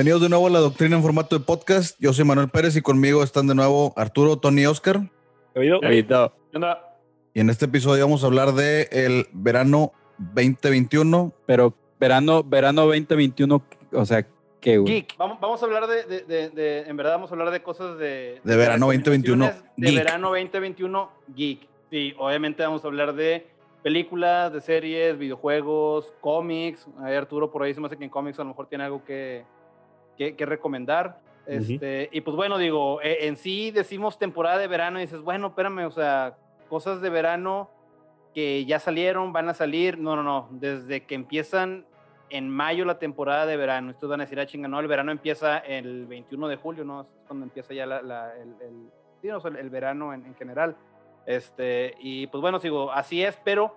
Bienvenidos de nuevo a la doctrina en formato de podcast. Yo soy Manuel Pérez y conmigo están de nuevo Arturo, Tony y Oscar. ¿Oído? Oído. ¿Qué onda? Y en este episodio vamos a hablar de el verano 2021. Pero verano, verano 2021, o sea, ¿qué, güey? Geek. Vamos, vamos a hablar de, de- de- de- En verdad, vamos a hablar de cosas de. De verano las 2021 recomendaciones De geek. verano 2021 geek. Sí, obviamente vamos a hablar de películas, de series, videojuegos, cómics. Ahí Arturo por ahí se me hace que en cómics a lo mejor tiene algo que, que, que recomendar. Este, Y pues bueno, digo, eh, en sí decimos temporada de verano y dices, bueno, espérame, o sea, cosas de verano que ya salieron, van a salir. No, no, no. Desde que empiezan en mayo la temporada de verano. Estos van a decir, ah, chinga, no, el verano empieza el 21 de julio, ¿no? Es cuando empieza ya la, la- el, el- sí, no, el, el verano en, en general. Este, y pues bueno, sigo, así es, pero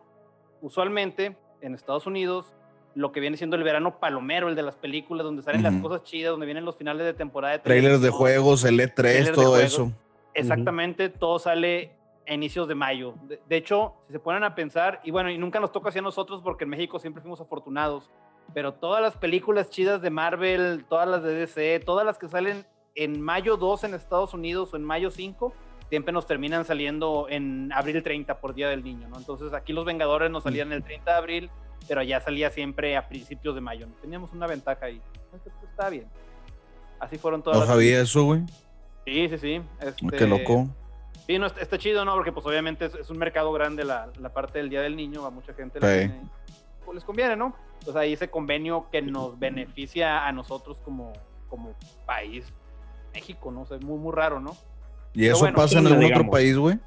usualmente en Estados Unidos lo que viene siendo el verano palomero, el de las películas, donde salen las cosas chidas, donde vienen los finales de temporada de Trailers de juegos, el E3, Trailers de todo eso. Exactamente, todo sale a inicios de mayo. De, de hecho, si se ponen a pensar, y bueno, y nunca nos toca así a nosotros porque en México siempre fuimos afortunados, pero todas las películas chidas de Marvel, todas las de DC, todas las que salen en mayo 2 en Estados Unidos o en mayo 5, siempre nos terminan saliendo en abril 30 por Día del Niño, ¿no? Entonces aquí los Vengadores nos salían el 30 de abril, pero allá salía siempre a principios de mayo. Teníamos una ventaja ahí. Entonces, pues, está bien. Así fueron todas No las sabía eso, güey. Sí, sí, sí. Este, Qué loco. Sí, no, está, chido, ¿no? Porque pues obviamente es, es un mercado grande la, la parte del Día del Niño, a mucha gente le Sí. tiene- pues, les conviene, ¿no? Entonces ahí ese convenio que nos beneficia a nosotros como, como país, México, ¿no? O sea, es muy, muy raro, ¿no? ¿Y eso bueno, pasa en algún otro país, güey?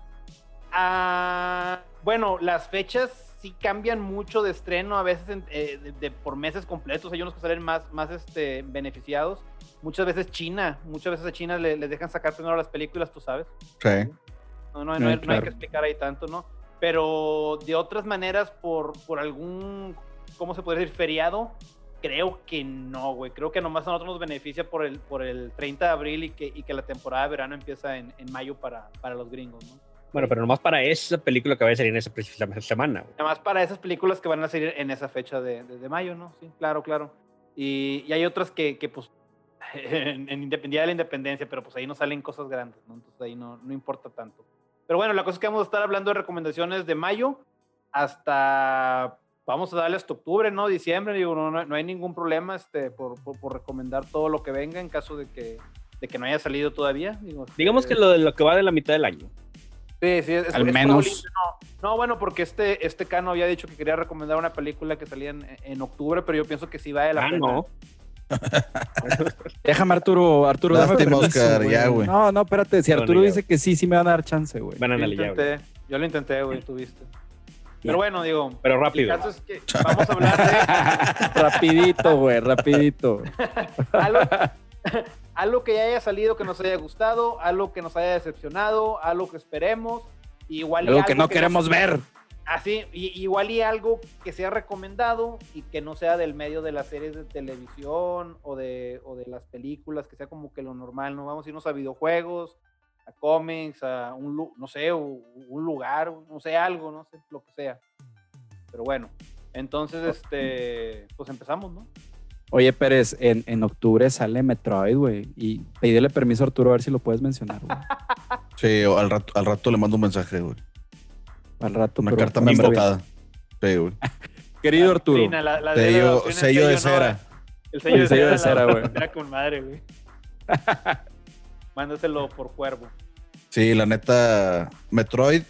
Ah, bueno, las fechas sí cambian mucho de estreno, a veces en- eh, de, de- por meses completos. Hay unos que salen más, más este, beneficiados. Muchas veces China, muchas veces a China le- les dejan sacar primero las películas, tú sabes. Sí. No, no, no hay, no hay que explicar ahí tanto, ¿no? Pero de otras maneras, por, por algún, ¿cómo se puede decir? Feriado, creo que no, güey. Creo que nomás a nosotros nos beneficia por el, por el 30 de abril y que, y que la temporada de verano empieza en, en mayo para, para los gringos, ¿no? Bueno, pero nomás para esa película que va a salir en esa semana. güey. Además para esas películas que van a salir en esa fecha de, de- de mayo, ¿no? Sí, claro, claro. Y, y hay otras que, que, pues, en, en de la Independencia, pero pues ahí no salen cosas grandes, ¿no? Entonces ahí no, no importa tanto. Pero bueno, la cosa es que vamos a estar hablando de recomendaciones de mayo hasta, vamos a darle hasta octubre, ¿no? Diciembre, digo, no, no, no hay ningún problema este, por, por, por recomendar todo lo que venga en caso de que, de que no haya salido todavía. Digo, Digamos este, que lo, lo que va de la mitad del año. Sí, sí, es, Al es menos. No, no, bueno, porque este, este Cano había dicho que quería recomendar una película que salía en, en octubre, pero yo pienso que sí vale la Ah, pena. no. Déjame, Arturo, Arturo, dame Lástima, permiso, Oscar, ya, güey. No, no, espérate, si Arturo dice que sí, sí me van a dar chance, güey. Van a Yo lo analizar, intenté, yo lo intenté, güey, tuviste. Pero bueno, digo, Pero el rápido. caso es que vamos a hablar de rapidito, güey, rapidito. algo, algo que ya haya salido que nos haya gustado, algo que nos haya decepcionado, algo que esperemos, igual y Algo que no queremos ver. Así, y, igual y algo que sea recomendado y que no sea del medio de las series de televisión o de, o de las películas, que sea como que lo normal, ¿no? Vamos a irnos a videojuegos, a cómics, a un, no sé, un lugar, no sé, algo, no sé, lo que sea. Pero bueno, entonces, este, pues empezamos, ¿no? Oye, Pérez, en, en octubre sale Metroid, güey. Y pídele permiso a Arturo a ver si lo puedes mencionar, güey. Sí, al rato, al rato le mando un mensaje, güey. Al rato. Una pero- carta membrada. Sí, güey. Querido Arturo. doctrina, la- la de la Sello, doctrina, el sello de ¿no? cera. El sello, El de sello cera, de cera, güey. Era con madre, güey. Mándaselo por cuervo. Sí, la neta, Metroid,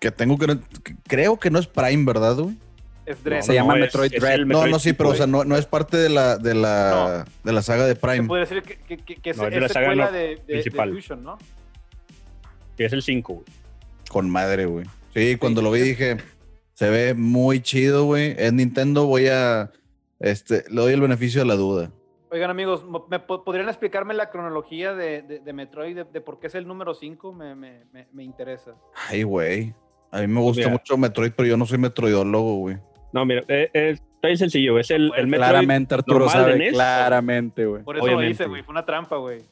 que tengo que... que- Creo que no es Prime, ¿verdad, güey? Es Dread. Se llama es- Metroid es Dread. No, Metroid no, sí, pero o sea, no, no es parte de la, de la, de la saga de Se Prime. puede decir que, que, que, que es, No, es de es la saga de, de, de principal. Fusion, ¿no? Que es el 5, güey. Con madre, güey. Sí, cuando lo vi dije, se ve muy chido, güey. Es Nintendo, voy a... Este, le doy el beneficio de la duda. Oigan, amigos, ¿me po- ¿podrían explicarme la cronología de, de, de Metroid, de, de por qué es el número 5? Me, me, me, me interesa. Ay, güey. A mí me gusta Mira. mucho Metroid, pero yo no soy metroidólogo, güey. No, mira, eh, eh, está bien sencillo. Es el, el Metroid, Claramente, Arturo normal de. NES. Claramente, güey. Por eso lo Obviamente. hice, güey. Fue una trampa, güey.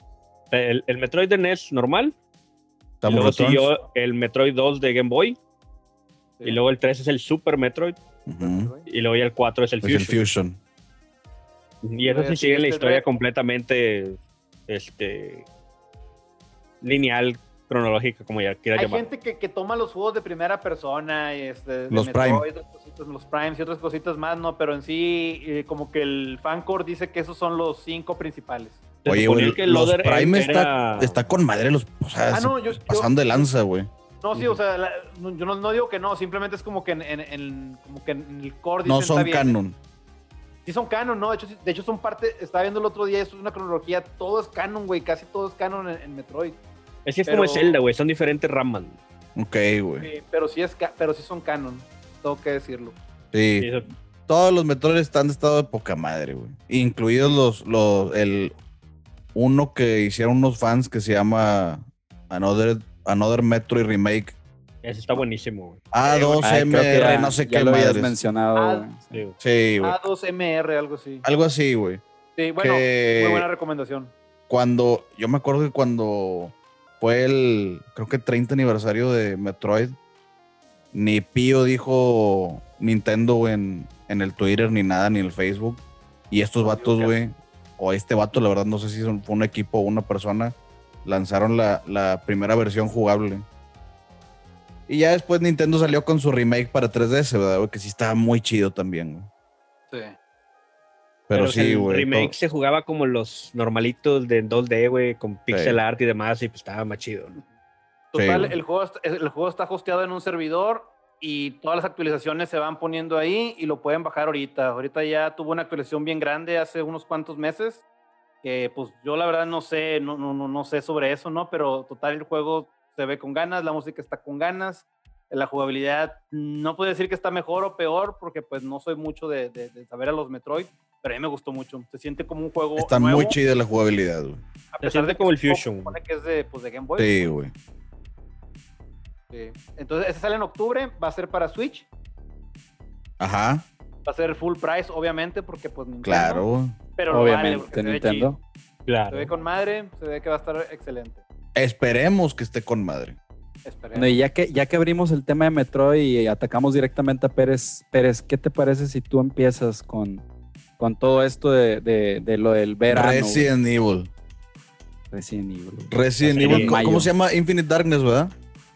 el, el Metroid de NES normal. Y Estamos luego siguió el Metroid 2 de Game Boy. Sí. Y luego el 3 es el Super Metroid. Ujú. Y luego ya el 4 es el Es el Fusion. Fusion. Y eso sí sigue la este historia completamente este lineal, cronológica, como ya quieras Hay llamar. gente que, que toma los juegos de primera persona, y este, de Los Metroid, Prime. otras cositas, los Primes y otras cositas más, ¿no? Pero en sí, eh, como que el fancore dice que esos son los cinco principales. Oye, güey, que el los Prime era- está, está con madre, los, o sea, Ah, se- no, yo- de lanza, güey. No, sí, o sea, la- no- yo no, no digo que no, simplemente es como que en, en- en- como que en el core No son bien. canon. Sí son canon, ¿no? De hecho, de hecho son parte, estaba viendo el otro día, eso es una cronología, todo es canon, güey, casi todo es canon en, en Metroid. Es que es como Zelda, güey, son diferentes Ramman. Ok, güey. Sí, pero sí es, pero sí son canon, tengo que decirlo. Sí. Sí, eso- Todos los Metroid están de estado de poca madre, güey. Incluidos los, los, el uno que hicieron unos fans que se llama Another, Another Metroid Remake. Ese está buenísimo, güey. A2MR, Ay, creo que ya- no sé ya qué lo habías madres. mencionado. Ah. Sí. Güey. Sí, güey. A2MR, algo así. Algo así, güey. Sí, bueno, que- muy buena recomendación. Cuando, yo me acuerdo que cuando fue el, creo que 30 aniversario de Metroid, ni Pío dijo Nintendo en, en el Twitter, ni nada, ni en el Facebook. Y estos vatos, güey, o este vato, la verdad, no sé si fue un equipo o una persona, lanzaron la, la primera versión jugable. Y ya después Nintendo salió con su remake para 3DS, ¿verdad? güey? Que sí estaba muy chido también, güey. Sí. Pero, o sea, sí, el güey. remake todo- se jugaba como los normalitos de 2D, güey, con pixel art y demás, y pues estaba más chido, ¿no? Total, güey. el, juego, está- el juego está hosteado en un servidor y todas las actualizaciones se van poniendo ahí y lo pueden bajar ahorita. Ahorita ya tuvo una actualización bien grande hace unos cuantos meses. Que pues yo la verdad no sé, no, no, no, no sé sobre eso, ¿no? Pero total el juego se ve con ganas, la música está con ganas. La jugabilidad no puedo decir que está mejor o peor porque pues no soy mucho de, de- de saber a los Metroid, pero a mí me gustó mucho. Se siente como un juego Está nuevo, muy chida la jugabilidad, güey. a Se pesar de como el Fusion. supone que es de, pues, de Game Boy. Sí, güey. Sí. Entonces, ese sale en octubre, va a ser para Switch, Ajá, va a ser full price, obviamente, porque pues Nintendo, claro, pero vale, Obviamente, se ve Nintendo. Se Claro. ve con madre, se ve que va a estar excelente. Esperemos que esté con madre. Esperemos. Bueno, y ya que, ya que abrimos el tema de Metroid y atacamos directamente a Pérez, Pérez, ¿qué te parece si tú empiezas con, con todo esto de, de- de lo del verano? Resident Evil. Resident Evil. güey. Resident Evil, ¿cómo- ¿cómo mayo. se llama? Infinite Darkness, ¿verdad?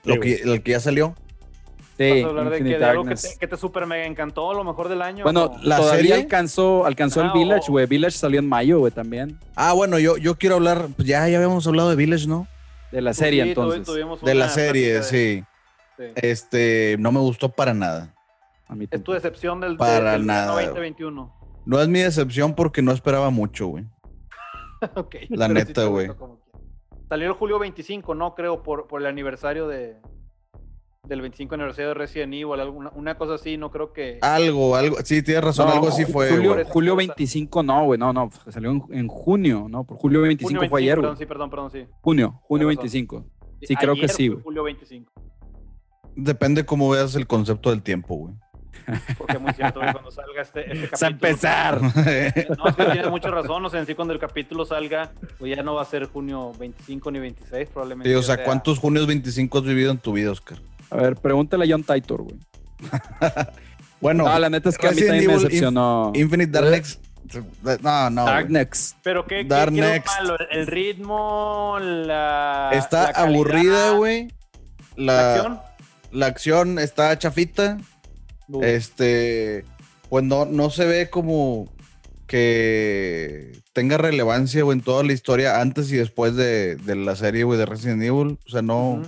Sí, Lo que, el que ya salió. Sí, Vas a hablar de, que, de algo que te, que te super mega encantó, lo mejor del año. Bueno, ¿o? la todavía serie- alcanzó, alcanzó Ah, el Village, o- güey. Village salió en mayo, güey, también. Ah, bueno, yo, yo quiero hablar, pues ya, ya habíamos hablado de Village, ¿no? De la serie, entonces. De la serie, de- sí. sí. Este, no me gustó para nada. A mí Es tu decepción del, Para del nada. 2021. No es mi decepción porque no esperaba mucho, güey. Ok, La neta, güey. como. Salió el julio 25, ¿no? Creo, por, por el aniversario de del 25 aniversario de Resident Evil, alguna, una cosa así, no creo que... Algo, algo, sí, tienes razón, No, algo así fue, Julio, julio 25, no, güey, no, no. Salió en, en junio, ¿no? Por julio 25 junio fue ayer, perdón, güey. sí, perdón, perdón, sí. Junio, junio Tienes razón. 25. Sí, creo que sí, fue güey. Julio 25. Depende cómo veas el concepto del tiempo, güey. Porque es muy cierto, güey, cuando salga este, este capítulo. A empezar. No, es que tienes mucha razón. O sea, en sí, cuando el capítulo salga, pues ya no va a ser junio 25 ni 26, probablemente. Sí, o sea, ¿cuántos junios 25 has vivido en tu vida, Oscar? A ver, pregúntale a John Titor, güey. Bueno, No, la neta es que a mí Resident también me decepcionó. Infinite Darkness. No, no. güey. Dark Next. Pero ¿qué, qué, Dark qué Next. malo? ¿El ritmo? La. Está la aburrida, güey. ¿La La, acción? la acción está chafita. Uh, Este, pues no, no se ve como que tenga relevancia, güey, en toda la historia antes y después de, de la serie, güey, de Resident Evil. O sea, no.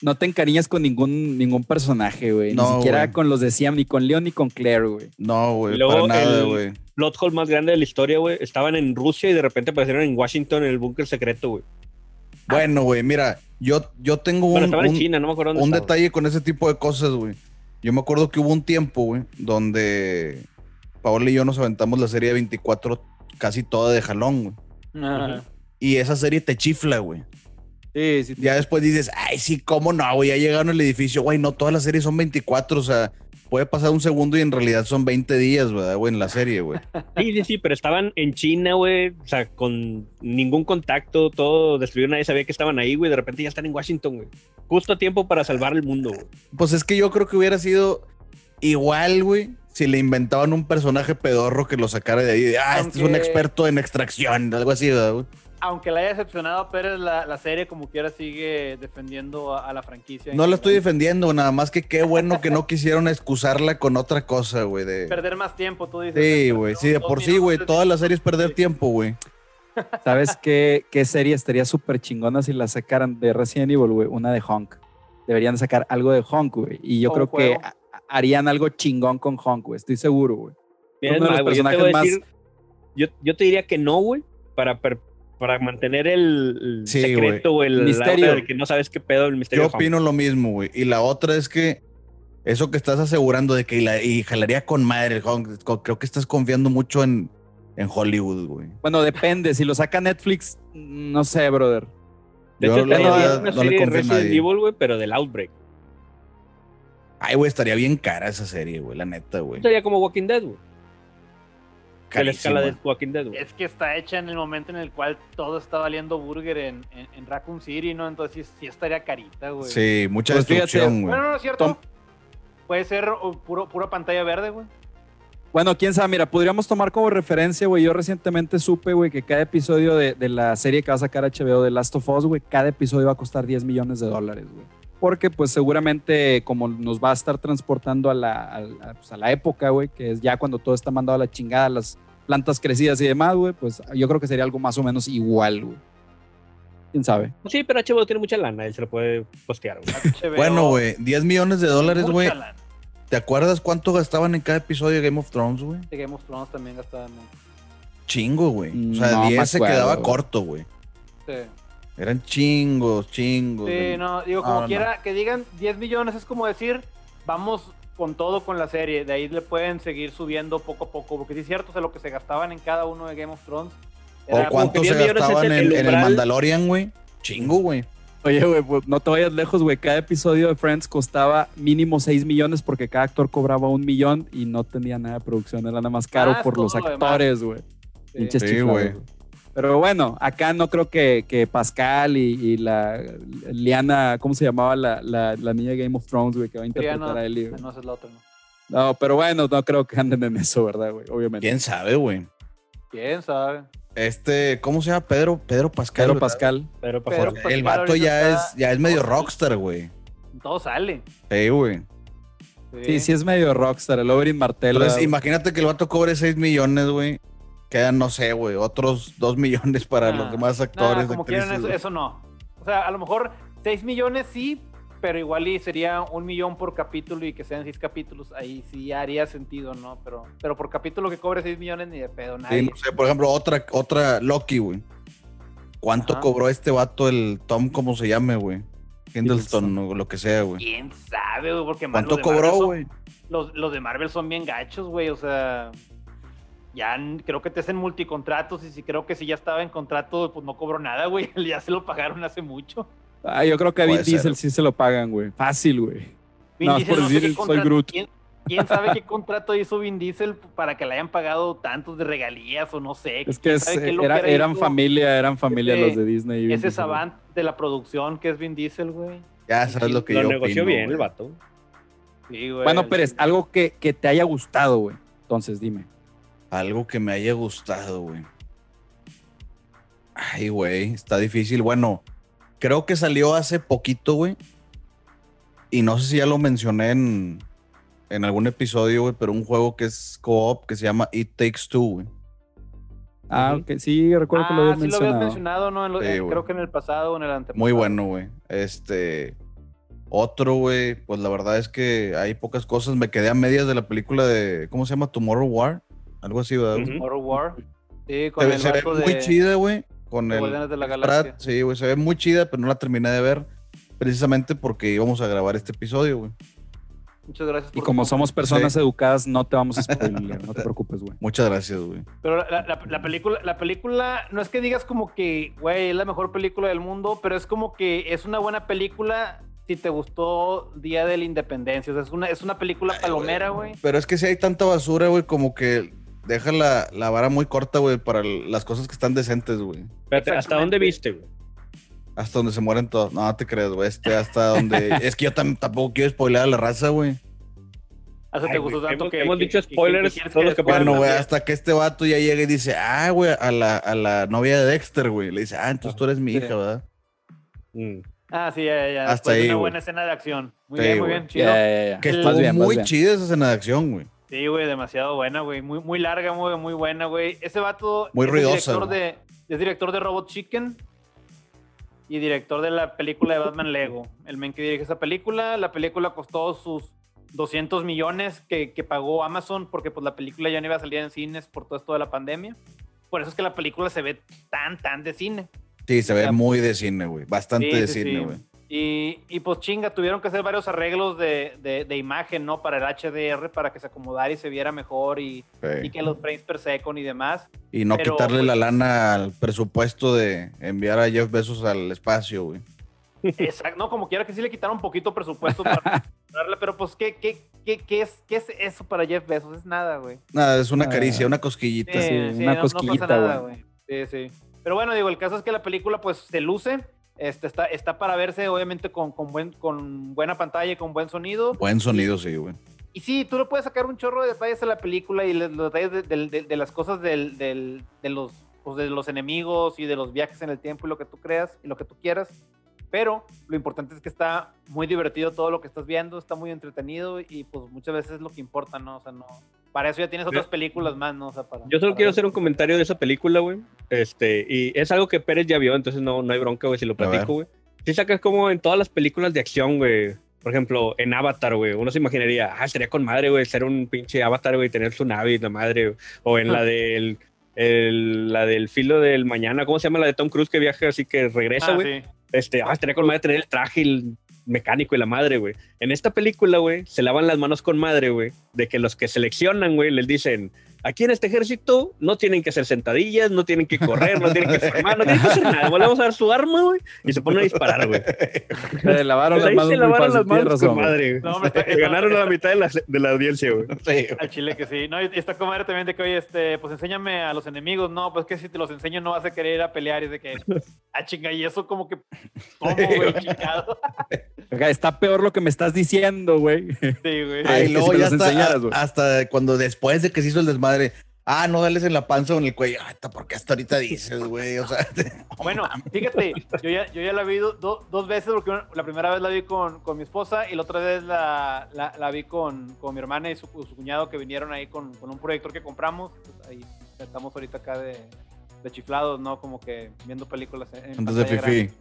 No te encariñas con ningún, ningún personaje, güey. No, Ni siquiera con los de Siam, ni con Leon, ni con Claire, güey. No, güey, para nada, el- güey. Plot hole más grande de la historia, güey. Estaban en Rusia y de repente aparecieron en Washington en el búnker secreto, güey. Bueno, güey, mira, yo, yo tengo Bueno, un, un- China, no me acuerdo dónde un estaban. detalle con ese tipo de cosas, güey. Yo me acuerdo que hubo un tiempo, güey, donde Paola y yo nos aventamos la serie de 24 casi toda de jalón, güey. Ajá. Y esa serie te chifla, güey. Sí, sí. Ya después dices, ay, sí, cómo no, güey, ya llegaron al edificio, güey, no todas las series son 24, o sea, puede pasar un segundo y en realidad son 20 días, ¿verdad, güey, en la serie, güey. Sí, sí, sí, pero estaban en China, güey. O sea, con ningún contacto, todo destruido, nadie sabía que estaban ahí, güey. De repente ya están en Washington, güey. Justo a tiempo para salvar el mundo, güey. Pues es que yo creo que hubiera sido igual, güey, si le inventaban un personaje pedorro que lo sacara de ahí. de, ah, este es un experto en extracción, algo así, ¿verdad, güey? Aunque le haya decepcionado a Pérez, la, la serie como quiera sigue defendiendo a, a la franquicia. No la estoy defendiendo, nada más que qué bueno que no quisieron excusarla con otra cosa, güey. De... Perder más tiempo, tú dices. Sí, güey, sí, de por sí, güey. tres Toda la minutos. serie es perder Sí. tiempo, güey. ¿Sabes qué, qué serie estaría súper chingona si la sacaran de Resident Evil, güey? Una de Honk. Deberían sacar algo de Honk, güey. Y yo ¿O creo que harían algo chingón con Honk, güey. Estoy seguro, güey. Uno de los yo te personajes más- yo, yo te diría que no, güey, para, per- para mantener el, Sí, secreto, güey, el Misterio. de que no sabes qué pedo el misterio. Yo opino lo mismo, güey. Y la otra es que eso que estás asegurando de que la, y jalaría con madre, creo que estás confiando mucho en, en Hollywood, güey. Bueno, depende. Si lo saca Netflix, no sé, brother. De Yo hecho, la diría una no le serie de Resident nadie. Evil, güey, pero del Outbreak. Ay, güey, estaría bien cara esa serie, güey, la neta, güey. Sería como Walking Dead, güey. De la Carísima. escala de Walking Dead, güey. Es que está hecha en el momento en el cual todo está valiendo burger en, en, en Raccoon City, ¿no? Entonces sí, sí estaría carita, güey. Sí, mucha Pues destrucción, güey. Bueno, no es cierto. Tom- Puede ser oh, puro, pura pantalla verde, güey. Bueno, quién sabe, mira, podríamos tomar como referencia, güey. Yo recientemente supe, güey, que cada episodio de, de la serie que va a sacar HBO de Last of Us, güey, cada episodio va a costar 10 millones de dólares, güey. Porque, pues, seguramente, como nos va a estar transportando a la, a, la- pues, a la época, güey, que es ya cuando todo está mandado a la chingada, las plantas crecidas y demás, güey, pues yo creo que sería algo más o menos igual, güey. Quién sabe. Sí, pero HBO tiene mucha lana, él se lo puede postear, güey. HBO, Bueno, güey, 10 millones de dólares, güey. ¿Te acuerdas cuánto gastaban en cada episodio de Game of Thrones, güey? De Game of Thrones también gastaban. Chingo, güey. O sea, No me 10 se acuerdo, quedaba corto, güey. Sí. Eran chingos, chingos. Sí, no, digo, como no. quiera, que digan 10 millones es como decir, vamos con todo con la serie, de ahí le pueden seguir subiendo poco a poco, porque sí es cierto, o sea, lo que se gastaban en cada uno de Game of Thrones. ¿O era cuánto como que se 10 millones es gastaban el- en, el en el umbral. Mandalorian, güey? Chingo, güey. Oye, güey, pues no te vayas lejos, güey. Cada episodio de Friends costaba mínimo 6 millones porque cada actor cobraba un millón y no tenía nada de producción. Era nada más caro Ah, por los lo actores, güey. Sí. Güey. Pero bueno, acá no creo que, que Pascal y, y la Liana, ¿cómo se llamaba la, la, la niña de Game of Thrones, güey, que va a interpretar Triana, a Ellie? No, esa es la otra, ¿no? No, pero bueno, no creo que anden en eso, ¿verdad, güey? Obviamente. ¿Quién sabe, güey? ¿Quién sabe? Este, ¿cómo se llama? Pedro, Pedro Pascal. Pedro. Pascal. Pero Pero, pasó. pues, El vato ya está- es, ya es medio rockstar, güey. Todo sale. Sí, güey. Sí, sí es medio rockstar, el Oberyn Martell. Entonces, imagínate que el vato cobre 6 millones, güey. Quedan, no sé, güey, otros 2 millones para Nah, los demás nah, actores. como actrices, quieran, eso, no. O sea, a lo mejor 6 millones sí, pero igual y sería un millón por capítulo y que sean 6 capítulos, ahí sí haría sentido, ¿no? Pero, pero por capítulo que cobre 6 millones ni de pedo, nadie. Sí, no sé, por ejemplo, otra, otra Loki, güey. ¿Cuánto Ajá. cobró este vato, el Tom, cómo se llame, güey? Hiddleston. o lo que sea, güey. ¿Quién sabe, güey? Porque ¿Cuánto cobró, güey? Los, los de Marvel son bien gachos, güey. O sea, ya creo que te hacen multicontratos y si creo que si ya estaba en contrato, pues no cobró nada, güey. Ya se lo pagaron hace mucho. Ah, yo creo que a Vin. Diesel sí se lo pagan, güey. Fácil, güey. Vin No, Diesel por sé decir, soy Groot. ¿Quién, quién sabe qué contrato hizo Vin Diesel para que le hayan pagado tantos de regalías o no sé? Es ¿Quién que es- era- loquera eran hizo familia, eran familia ese- los de Disney. y Ese Diesel, savant de la producción que es Vin Diesel, güey. Ya sabes lo que Lo yo negoció opino, bien güey. el vato. Sí, güey. Bueno, Pérez, algo que, que te haya gustado, güey. Entonces, dime. Algo que me haya gustado, güey. Ay, güey, está difícil. Bueno, creo que salió hace poquito, güey. Y no sé si ya lo mencioné en, en algún episodio, güey, pero un juego que es co-op que se llama It Takes Two, güey. Ah, ok. Sí, recuerdo que lo Ah, habías sí lo mencionado. habías mencionado, ¿no? En lo- Sí, creo que en el pasado o en el antepasado. Muy bueno, güey. Este. Otro, güey, pues la verdad es que hay pocas cosas. Me quedé a medias de la película de. ¿Cómo se llama? Tomorrow War. Algo así, ¿verdad? Mortal War. Sí, con Se, el se ve muy de- chida, güey. Con de el. De la. Galaxia. Sí, güey, se ve muy chida, pero no la terminé de ver. Precisamente porque íbamos a grabar este episodio, güey. Muchas gracias Y por como tu- somos personas Sí. educadas, no te vamos a spoiler, no te preocupes, güey. Muchas gracias, güey. Pero la, la- la película, la película, no es que digas como que, güey, es la mejor película del mundo, pero es como que es una buena película si te gustó Día de la Independencia. O sea, es una, es una película palomera, güey. Pero es que si hay tanta basura, güey, como que deja la, la vara muy corta, güey, para las cosas que están decentes, güey. Espérate, ¿hasta dónde viste, güey? Hasta donde se mueren todos. No, no te creas, güey. Este, hasta donde. es que yo tam- tampoco quiero spoiler a la raza, güey. Hasta te Ay, gustó güey, tanto hemos- que. hemos que- dicho que- que- spoilers, que todos los que Bueno, güey, hasta que este vato ya llega y dice, ah, güey, a la, a la novia de Dexter, güey. Le dice, ah, entonces tú eres mi Sí. hija, ¿verdad? Mm. Ah, sí, ya, ya, ya. Hasta Después de ahí, una buena escena de acción. Muy Sí, bien, muy bien, chido. Ya, ya, ya. Que estuvo bien, muy chida esa escena de acción, güey. Sí, güey, demasiado buena, güey. Muy, muy larga, muy, muy buena, güey. Ese vato Muy es ruidosa, Director güey. de, es director de Robot Chicken y director de la película de Batman Lego. El men que dirige esa película. La película costó sus 200 millones que, que pagó Amazon porque pues la película ya no iba a salir en cines por todo esto de la pandemia. Por eso es que la película se ve tan, tan de cine. Sí, se ve muy de cine, güey. Bastante Sí, de sí, cine, sí. güey. Y, y, pues chinga, tuvieron que hacer varios arreglos de, de- de imagen, ¿no? Para el HDR, para que se acomodara y se viera mejor y, y Sí. que los frames per second y demás. Y no pero, quitarle pues- la lana al presupuesto de enviar a Jeff Bezos al espacio, güey. Exacto, no, como quiera que sí le quitaron un poquito presupuesto para darle, pero pues, ¿qué, qué, qué, qué es, ¿qué es eso para Jeff Bezos? Es nada, güey. Nada, es una Ah. caricia, una cosquillita. Sí, una cosquillita, nada, güey. Sí, sí. Pero bueno, digo, el caso es que la película, pues, se luce. Este, está, está para verse, obviamente, con, con, buen, con buena pantalla y con buen sonido. Buen sonido, sí, güey. Y sí, tú le puedes sacar un chorro de detalles a la película y los detalles de, de- de- de las cosas del, del- de, los, pues, de los enemigos y de los viajes en el tiempo y lo que tú creas y lo que tú quieras. Pero lo importante es que está muy divertido todo lo que estás viendo, está muy entretenido y pues muchas veces es lo que importa, ¿no? O sea, no. Para eso ya tienes otras películas más, ¿no? O sea, para, Yo solo para quiero hacer un comentario de esa película, güey. Este, y es algo que Pérez ya vio, entonces no, no hay bronca, güey, si lo platico, güey. Sí sacas como en todas las películas de acción, güey. Por ejemplo, en Avatar, güey, uno se imaginaría, ah, estaría con madre, güey, ser un pinche Avatar, güey, tener su nave y la madre. güey. O en la del, el- la del filo del mañana, ¿cómo se llama la de Tom Cruise que viaja así que regresa, Ah, güey? sí. Este, ah, estaría con madre tener el traje y el mecánico y la madre, güey. En esta película, güey, se lavan las manos con madre, güey, de que los que seleccionan, güey, les dicen, aquí en este ejército no tienen que hacer sentadillas, no tienen que correr, no tienen que formar, no tienen que hacer nada. Volvemos a dar su arma, güey, y se ponen a disparar, güey. Se lavaron Pues las manos se lavaron las manos razón, madre. No, hombre, está- Ganaron está- la mitad de la, de la audiencia, güey. Sí, Al chile que sí. No, como era también de que, oye, este, pues enséñame a los enemigos. No, pues que si te los enseño no vas a querer ir a pelear. Y de que, ah, chinga, y eso como que, ¿cómo, güey, chingado? Está peor lo que me estás diciendo, güey. Sí, güey. Ay, si ya hasta, hasta cuando después de que se hizo el desmadre, ah, no dales en la panza o en el cuello. Ay, ¿por qué hasta ahorita dices, güey? O sea, Bueno, fíjate, yo ya, yo ya la vi do- do- dos veces, porque la primera vez la vi con, con mi esposa y la otra vez la, la, la vi con, con mi hermana y su, su cuñado que vinieron ahí con, con un proyector que compramos. Pues ahí estamos ahorita acá de, de chiflados, ¿no? Como que viendo películas antes de grande.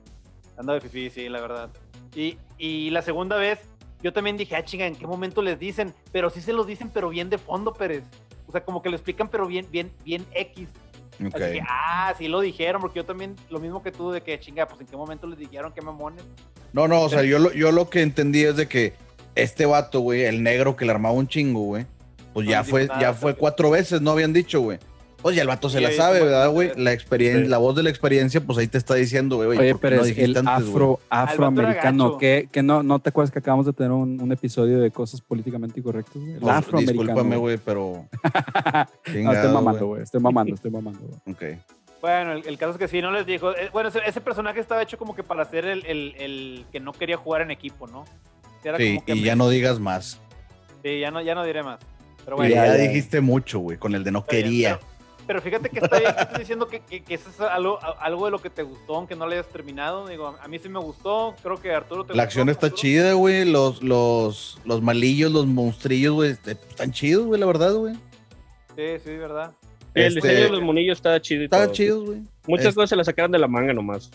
Ando de fifi, sí, la verdad. Y, y la segunda vez, yo también dije, ah, chinga, ¿en qué momento les dicen? Pero sí se los dicen, pero bien de fondo, Pérez. O sea, como que lo explican, pero bien, bien, bien X. Ok. Así que, ah, sí lo dijeron, porque yo también, lo mismo que tú, de que, chinga, pues en qué momento les dijeron que mamones. No, no, o sea, yo lo, yo lo que entendí es de que este vato, güey, el negro que le armaba un chingo, güey, pues No ya fue, nada, ya fue cuatro veces, no habían dicho, güey. Pues ya el vato se Sí, la sabe, ¿verdad, güey? La experiencia, Sí. la voz de la experiencia, pues ahí te está diciendo, güey, Oye, ¿por qué pero no es el antes, afro, afroamericano, que, que no, no te acuerdas que acabamos de tener un, un episodio de cosas políticamente incorrectas, güey. El Pues, afroamericano. Discúlpame, güey. güey, pero. No, estoy mamando, güey. Estoy mamando, estoy mamando, güey. Ok. Bueno, el, el caso es que sí, no les dijo. eh, bueno, ese, ese personaje estaba hecho como que para ser el, el- el que no quería jugar en equipo, ¿no? Era Sí, como que y me- ya no digas más. Sí, ya no, ya no diré más. Pero bueno. ya, ya, ya. dijiste mucho, güey, con el de no bien, quería. Pero, pero fíjate que está bien que estés diciendo que, que, que eso es algo, algo de lo que te gustó, aunque no le hayas terminado. Digo, a mí sí me gustó. Creo que Arturo te La gustó, acción está Arturo. chida, güey. Los, los, los malillos, los monstrillos, güey, est- están chidos, güey, la verdad, güey. Sí, sí, verdad. El Este- diseño de los monillos está chido y todo. chidos, güey. Muchas Es- cosas se las sacaron de la manga nomás.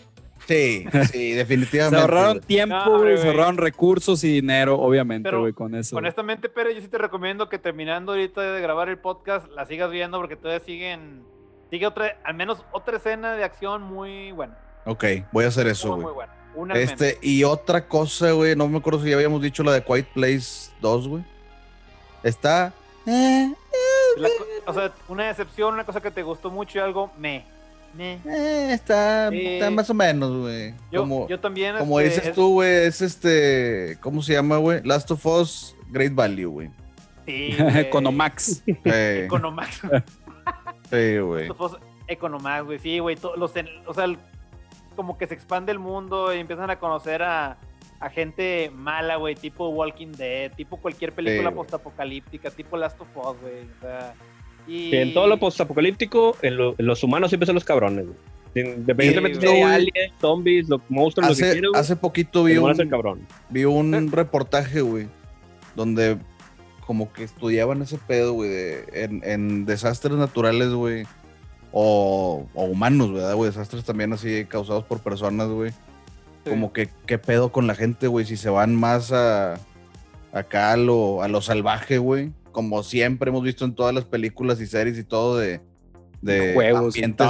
Sí, sí, Se definitivamente. ahorraron güey. tiempo, No, güey. Se ahorraron recursos y dinero, obviamente, Pero, güey, con eso. Honestamente, Pérez, yo sí te recomiendo que terminando ahorita de grabar el podcast, la sigas viendo porque todavía siguen. Sigue otra, al menos otra escena de acción muy buena. Ok, voy a hacer eso, Muy, güey. muy buena. Una. Este, y otra cosa, güey, no me acuerdo si ya habíamos dicho la de Quiet Place 2, güey. Está. eh, La co- o sea, una decepción, una cosa que te gustó mucho y algo me. Eh, está, Sí. está más o menos, güey. Yo, Como, yo también. como este, dices es- tú, güey, es este. ¿Cómo se llama, güey? Last of Us Great Value, güey. Sí. Economax. Sí, Economax. sí, güey. Economax, güey. Sí, güey. Los, o sea, como que se expande el mundo y empiezan a conocer a, a gente mala, güey, tipo Walking Dead, tipo cualquier película Sí, postapocalíptica, tipo Last of Us, güey. O sea, y... En todo lo postapocalíptico, en, lo- en los humanos siempre son los cabrones, güey. Independientemente Sí, de aliens, zombies, los monstruos, lo que Hace, quieran, hace poquito vi un, cabrón. vi un reportaje, güey, donde como que estudiaban ese pedo, güey, de- en, en desastres naturales, güey, o, o humanos, ¿verdad, güey? Desastres también así causados por personas, güey. Sí. Como que, ¿qué pedo con la gente, güey? Si se van más a acá a lo, a lo salvaje, güey. Como siempre hemos visto en todas las películas y series y todo de, de Juegos, ambientes,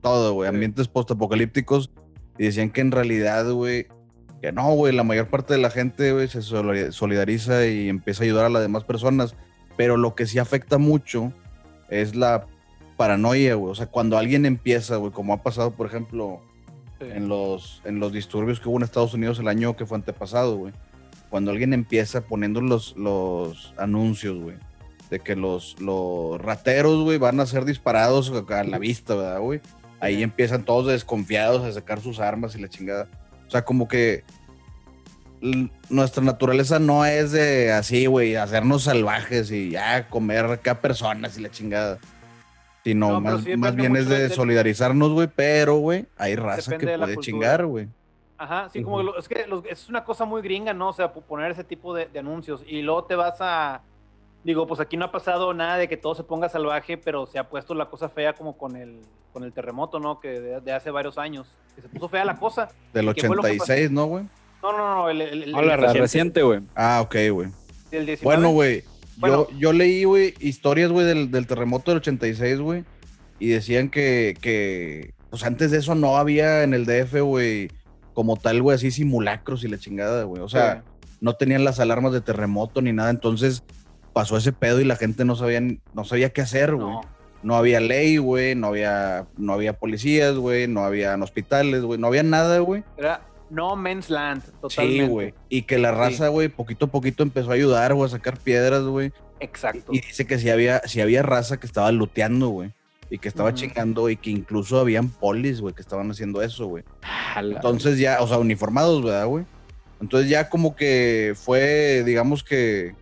todo, güey. Sí. ambientes postapocalípticos. Y decían que en realidad, güey, que no, güey, la mayor parte de la gente, güey, se solidar- solidariza y empieza a ayudar a las demás personas. Pero lo que sí afecta mucho es la paranoia, güey. O sea, cuando alguien empieza, güey, como ha pasado, por ejemplo, Sí. en los, en los disturbios que hubo en Estados Unidos el año que fue antepasado, güey. Cuando alguien empieza poniendo los, los anuncios, güey, de que los, los rateros, güey, van a ser disparados a la vista, ¿verdad, güey? Ahí Sí. empiezan todos desconfiados a sacar sus armas y la chingada. O sea, como que nuestra naturaleza no es de así, güey, hacernos salvajes y ya comer acá personas y la chingada. Sino No, más, sí más bien es de solidarizarnos, güey, pero, güey, hay raza Depende que puede cultura. chingar, güey. Ajá, sí, como lo- es que los- es una cosa muy gringa, ¿no? O sea, poner ese tipo de, de anuncios y luego te vas a, digo, pues aquí no ha pasado nada de que todo se ponga salvaje, pero se ha puesto la cosa fea como con el, con el terremoto, ¿no? Que de, de hace varios años, que se puso fea la cosa. Del ¿Qué fue lo que 86, ¿no, güey? No, no, no, el, el, el- Ah, la el- La Reciente. reciente, güey. Ah, ok, güey. el 19. Bueno, güey, Bueno. yo, yo leí, güey, historias, güey, del, del terremoto del 86, güey, y decían que, que, pues antes de eso no había en el DF, güey, como tal, güey, así simulacros y la chingada, güey. O sea, no tenían las alarmas de terremoto ni nada, entonces pasó ese pedo y la gente no sabía, no sabía qué hacer, güey. no. No había ley, güey, no había, no había policías, güey, no habían hospitales, güey, no había nada, güey. Era No Man's Land, totalmente. Sí, güey. Y que la raza, güey, poquito a poquito empezó a ayudar, güey, a sacar piedras, güey. Exacto. Y dice que si había, si había raza que estaba looteando, güey. Y que estaba Ujú. chingando y que incluso habían polis, güey, que estaban haciendo eso, güey. A la- Entonces ya, o sea, uniformados, ¿verdad, güey? Entonces ya como que fue, digamos que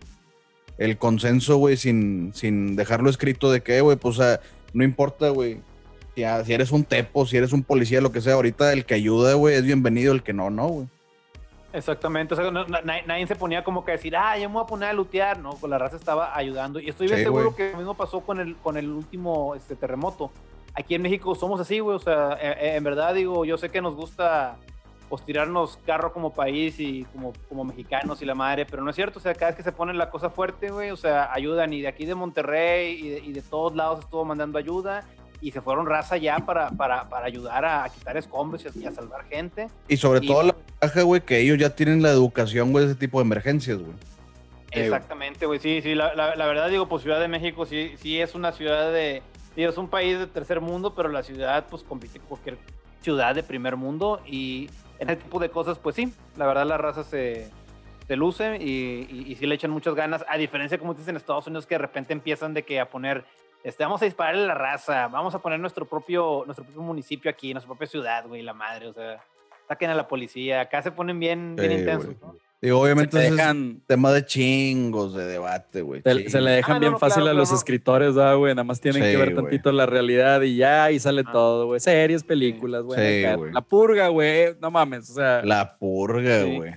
el consenso, güey, sin, sin dejarlo escrito de que, güey, pues, o sea, no importa, güey. Si, a- si eres un tepo, si eres un policía, lo que sea, ahorita el que ayuda, güey, es bienvenido, el que no, no, güey. Exactamente, o sea, no- na- na- nadie se ponía como que a decir, ah, yo me voy a poner a lutear, no, pues la raza estaba ayudando. Y estoy bien Sí, seguro que lo mismo pasó con el, con el último este, terremoto. Aquí en México somos así, güey, o sea, eh, eh, en verdad digo, yo sé que nos gusta pues tirarnos carro como país y como, como mexicanos y la madre, pero no es cierto, o sea, cada vez que se pone la cosa fuerte, güey, o sea, ayudan y de aquí de Monterrey y de, y de todos lados estuvo mandando ayuda y se fueron raza ya para, para, para ayudar a, quitar escombros y a, salvar gente. Y sobre Y- todo la ventaja, güey, que ellos ya tienen la educación, güey, de ese tipo de emergencias, güey. güey. Exactamente, güey. Sí, sí, la, la- la verdad digo, pues Ciudad de México sí, sí es una ciudad de, sí, es un país de tercer mundo, pero la ciudad pues compite con cualquier ciudad de primer mundo y en ese tipo de cosas, pues sí, la verdad la raza se, se luce y, y, y sí le echan muchas ganas, a diferencia como dices en Estados Unidos que de repente empiezan de que a poner, este, vamos a dispararle a la raza, vamos a poner nuestro propio, nuestro propio municipio aquí, nuestra propia ciudad, güey, la madre, o sea, saquen a la policía, acá se ponen bien, bien Sí, intensos. ¿no? Y obviamente Se es dejan- tema de chingos, de debate, güey. Se, le dejan Ah, no, bien no, fácil claro, a los claro. escritores, ¿verdad, güey? Nada más tienen Sí, que ver tantito la realidad y ya, y sale Ah. todo, güey. Series, películas, güey. Sí, la purga, güey. No mames, o sea. La purga, Sí. güey.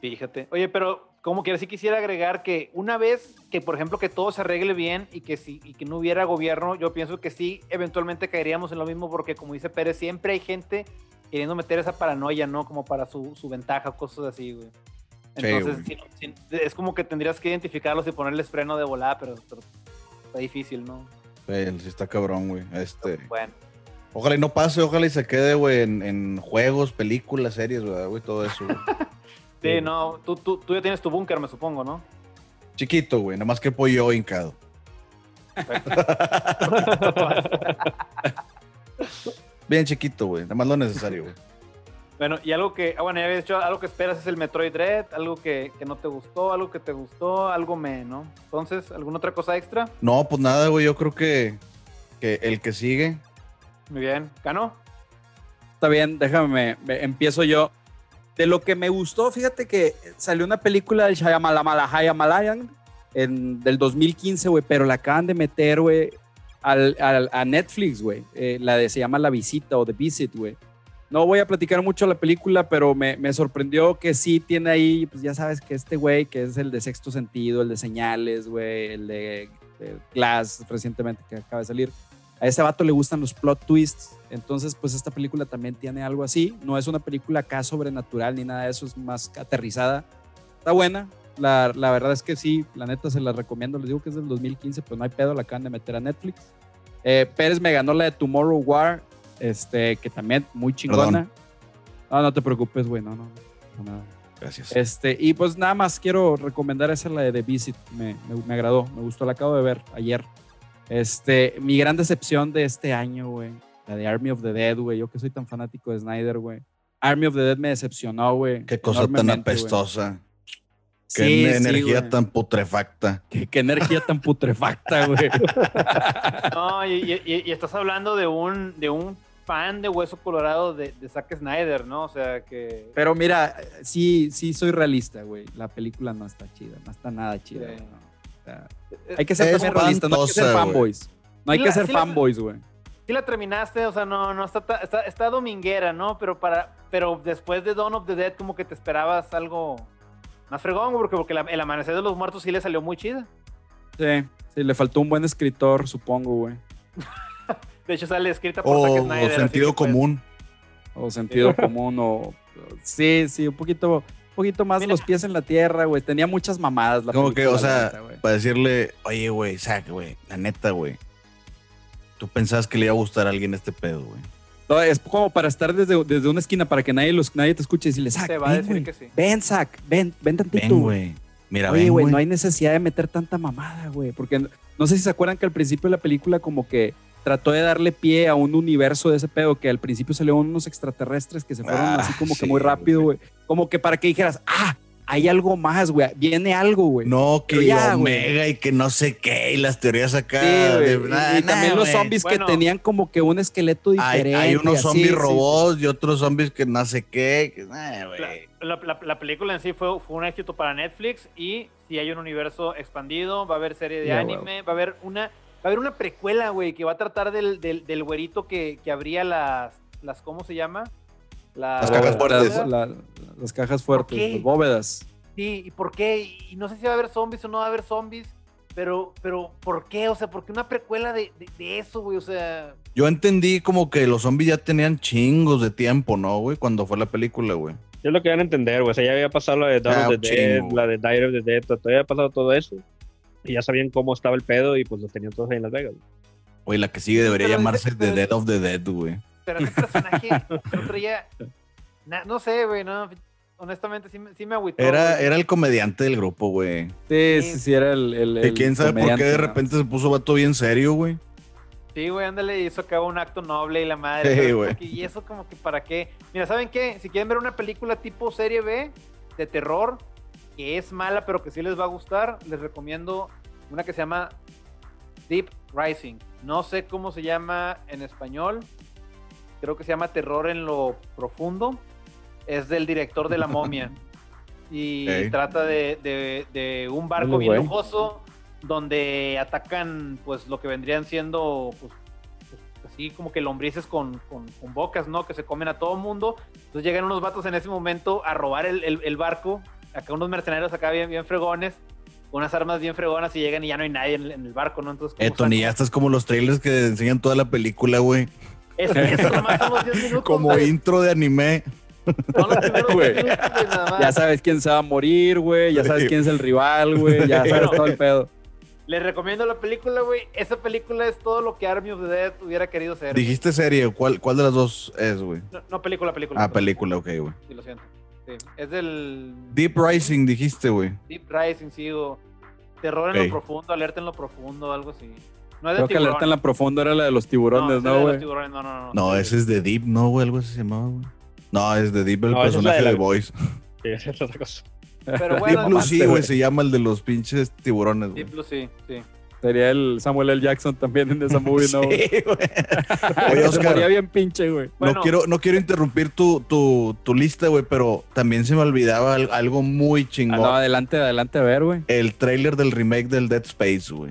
Fíjate. Oye, pero como quiera, sí quisiera agregar que una vez que, por ejemplo, que todo se arregle bien y que si y que no hubiera gobierno, yo pienso que sí, eventualmente caeríamos en lo mismo porque, como dice Pérez, siempre hay gente queriendo meter esa paranoia, ¿no? Como para su, su ventaja, cosas así, güey. Sí, Entonces, sí, sí, es como que tendrías que identificarlos y ponerles freno de volada, pero, pero está difícil, ¿no? Sí, sí está cabrón, güey. Este, Bueno, ojalá y no pase, ojalá y se quede, güey, en, en juegos, películas, series, ¿verdad, güey? Todo eso, güey. sí, no, tú, tú, tú ya tienes tu búnker, me supongo, ¿no? Chiquito, güey, nada más que pollo hincado. Bien chiquito, güey. Nada más lo necesario, güey. Bueno, y algo que, ah, bueno, ya había dicho, algo que esperas es el Metroid Dread, algo que, que no te gustó, algo que te gustó, algo me, ¿no? Entonces, ¿alguna otra cosa extra? No, pues nada, güey. Yo creo que, que el que sigue. Muy bien. ¿Ganó? Está bien, déjame, me- empiezo yo. De lo que me gustó, fíjate que salió una película del Shyamalan en del 2015, güey, pero la acaban de meter, güey, al, al- a Netflix, güey. Eh, la de se llama La Visita o The Visit, güey. No voy a platicar mucho la película, pero me, me sorprendió que sí tiene ahí, pues ya sabes que este güey, que es el de Sexto Sentido, el de Señales, güey, el de, de Glass recientemente que acaba de salir. A ese vato le gustan los plot twists. Entonces, pues esta película también tiene algo así. No es una película acá sobrenatural ni nada de eso, es más aterrizada. Está buena. La, la verdad es que sí, la neta se la recomiendo. Les digo que es del 2015, pero no hay pedo, la acaban de meter a Netflix. Eh, Pérez me ganó la de Tomorrow War, este, que también muy chingona. No, no te preocupes, güey, no, no, no, nada. Gracias. Este, y pues nada más quiero recomendar esa, la de The Visit. Me, me, me agradó, me gustó, la acabo de ver ayer. Este, mi gran decepción de este año, güey. La de Army of the Dead, güey. Yo que soy tan fanático de Snyder, güey. Army of the Dead me decepcionó, güey. Qué cosa tan apestosa. Qué Sí, sí, energía tan putrefacta. Qué, qué energía tan putrefacta, güey. No, y, y- y- y estás hablando de un, de un fan de Hueso Colorado de, de Zack Snyder, ¿no? O sea que. Pero mira, sí, sí soy realista, güey. La película no está chida, no está nada chida. Sí. güey, no. O sea, hay que ser también realista, no hay que ser fanboys. No hay que la- ser fanboys, güey. Sí la terminaste, o sea, no, no está, está, está dominguera, ¿no? Pero para, pero después de Dawn of the Dead, como que te esperabas algo más fregón, güey, porque, porque la- el amanecer de los muertos sí le salió muy chida. Sí, sí, le faltó un buen escritor, supongo, güey. De hecho, sale escrita por Zack O, Snyder. o sentido pues, común. O sentido común, o. Sí, sí, un poquito, poquito más Mira. los pies en la tierra, güey. Tenía muchas mamadas la Como que, o la sea, neta, güey. para decirle, oye, güey, Zack, güey, la neta, güey. Tú pensabas que le iba a gustar a alguien este pedo, güey. No, es como para estar desde, desde una esquina para que nadie, los, nadie te escuche y decirle, Zack, Te va a ven, decir güey. que sí. Ven, ven, ven tantito. Ven, güey. Mira, Oye, ven, güey, güey. no hay necesidad de meter tanta mamada, güey. Porque no, no sé si se acuerdan que al principio de la película como que trató de darle pie a un universo de ese pedo, que al principio salieron unos extraterrestres que se fueron Ah, así como que muy rápido, güey. Como que para que dijeras, ah, hay algo más, güey. Viene algo, güey. No, que ya, Omega y que no sé qué, y las teorías acá. Sí, Y- nah, también nah, los zombies Bueno. que tenían como que un esqueleto Hay, diferente. hay unos zombies sí. robots y otros zombies que no sé qué. que- nah, güey. La, la- la película en sí fue, fue un éxito para Netflix y si hay un universo expandido, va a haber serie de anime, va a haber una va a haber una precuela, güey, que va a tratar del, del, del güerito que, que abría las, las, ¿cómo se llama? Las cajas fuertes. Las, la- las cajas fuertes, las bóvedas. Sí, ¿y por qué? Y no sé si va a haber zombies o no va a haber zombies, pero, pero ¿por qué? O sea, ¿por qué una precuela de, de, de eso, güey? O sea, Yo entendí como que los zombies ya tenían chingos de tiempo, ¿no, güey? Cuando fue la película, güey. Yo lo que van a entender, güey. O sea, ya había pasado la de Dawn Ah, of un the Dead, la de Dire of the Dead, todo, ya había pasado todo eso. Y ya sabían cómo estaba el pedo y pues los tenían todos ahí en Las Vegas. güey. Güey, la que sigue debería Pero llamarse The Dead of the Dead, güey. pero ese personaje no traía... na- no sé, güey, no, honestamente sí, me- sí me agüitó. Era, güey. era el comediante del grupo, güey. Sí, Sí. sí, era el. el- Que el quién sabe por qué de ¿no? repente se puso vato bien serio, güey. Sí, güey, ándale, hizo acá un acto noble y la madre. Sí, güey. Que- Y eso como que para qué. Mira, ¿saben qué? Si quieren ver una película tipo serie B de terror, que es mala pero que sí les va a gustar, les recomiendo una que se llama Deep Rising. No sé cómo se llama en español. Creo que se llama Terror en lo Profundo. Es del director de La Momia. Y trata de, de- de un barco bien lujoso donde atacan pues lo que vendrían siendo pues, pues, así como que lombrices con, con- con bocas, ¿no? Que se comen a todo mundo. Entonces llegan unos vatos en ese momento a robar el, el- el barco. Acá unos mercenarios acá bien, bien fregones, unas armas bien fregonas y llegan y ya no hay nadie en, en el barco, ¿no? Entonces, Eh, ¿cómo Tony, ya estás como los trailers que enseñan toda la película, güey. Eso, eso nomás son los 10 minutos. Como intro de anime. Son los primeros Güey. 10 minutos, güey, nada más. Ya sabes quién se va a morir, güey. Ya sabes quién es el rival, güey. Ya sabes Bueno. todo el pedo. Les recomiendo la película, güey. Esa película es todo lo que Army of the Dead hubiera querido ser. Dijiste serie, ¿cuál, cuál de las dos es, güey? No, no, película, película. Ah, película, ok, güey. Sí, lo siento. Sí. Es del Deep Rising, dijiste, güey. Deep Rising, sí, o terror en lo profundo, alerta en lo profundo, algo así. No es de Creo que tiburón. alerta en la profunda era la de los tiburones, ¿no, de güey? no, no, no. No, ese es de Deep, ¿no, güey? Algo así se llamaba, güey. No, es de Deep el No, es personaje de la- de Boys. Sí, esa es otra cosa. Pero Deep Blue sí, güey, se llama el de los pinches tiburones, güey. Deep Blue, sí, sí. Sería el Samuel L. Jackson también en esa movie, ¿no? Sí, güey. Oye, Se Oscar, moría bien pinche, güey. Bueno. no, quiero, no quiero interrumpir tu, tu, tu lista, güey, pero también se me olvidaba al- algo muy Ah, chingón. no, adelante, adelante a ver, güey. El trailer del remake del Dead Space, güey.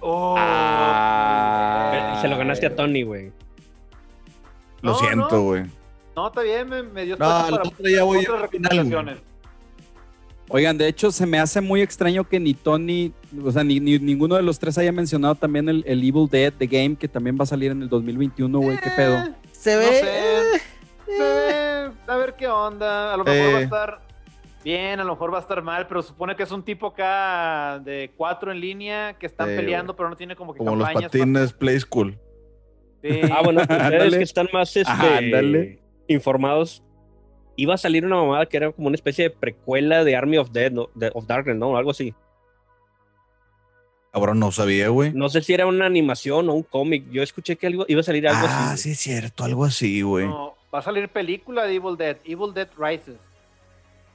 Oh, Ah. Se lo ganaste a Tony, güey. Lo No, siento, no. güey. No, está bien, me, me dio No, para otro día voy otras al final, recomendaciones. Oigan, de hecho, se me hace muy extraño que ni Tony, o sea, ni, ni- ninguno de los tres haya mencionado también el, el Evil Dead, The Game, que también va a salir en el 2021, güey. ¿Qué pedo? Eh, Se No sé. Se ve, a ver qué onda. A lo mejor Eh. va a estar bien, a lo mejor va a estar mal, pero supone que es un tipo acá de cuatro en línea que están peleando, pero no tiene como que Como los patines Play School. Sí. Ah, bueno, ustedes Ándale. que están más este, Ajá, ándale. informados. Iba a salir una mamada que era como una especie de precuela de Army of Dead, ¿no? De- of Darkness, ¿no? Algo así. Cabrón, no sabía, güey. No sé si era una animación o un cómic. Yo escuché que algo, iba a salir algo Ah, así. sí es cierto, algo así, güey. No, va a salir película de Evil Dead, Evil Dead Rises.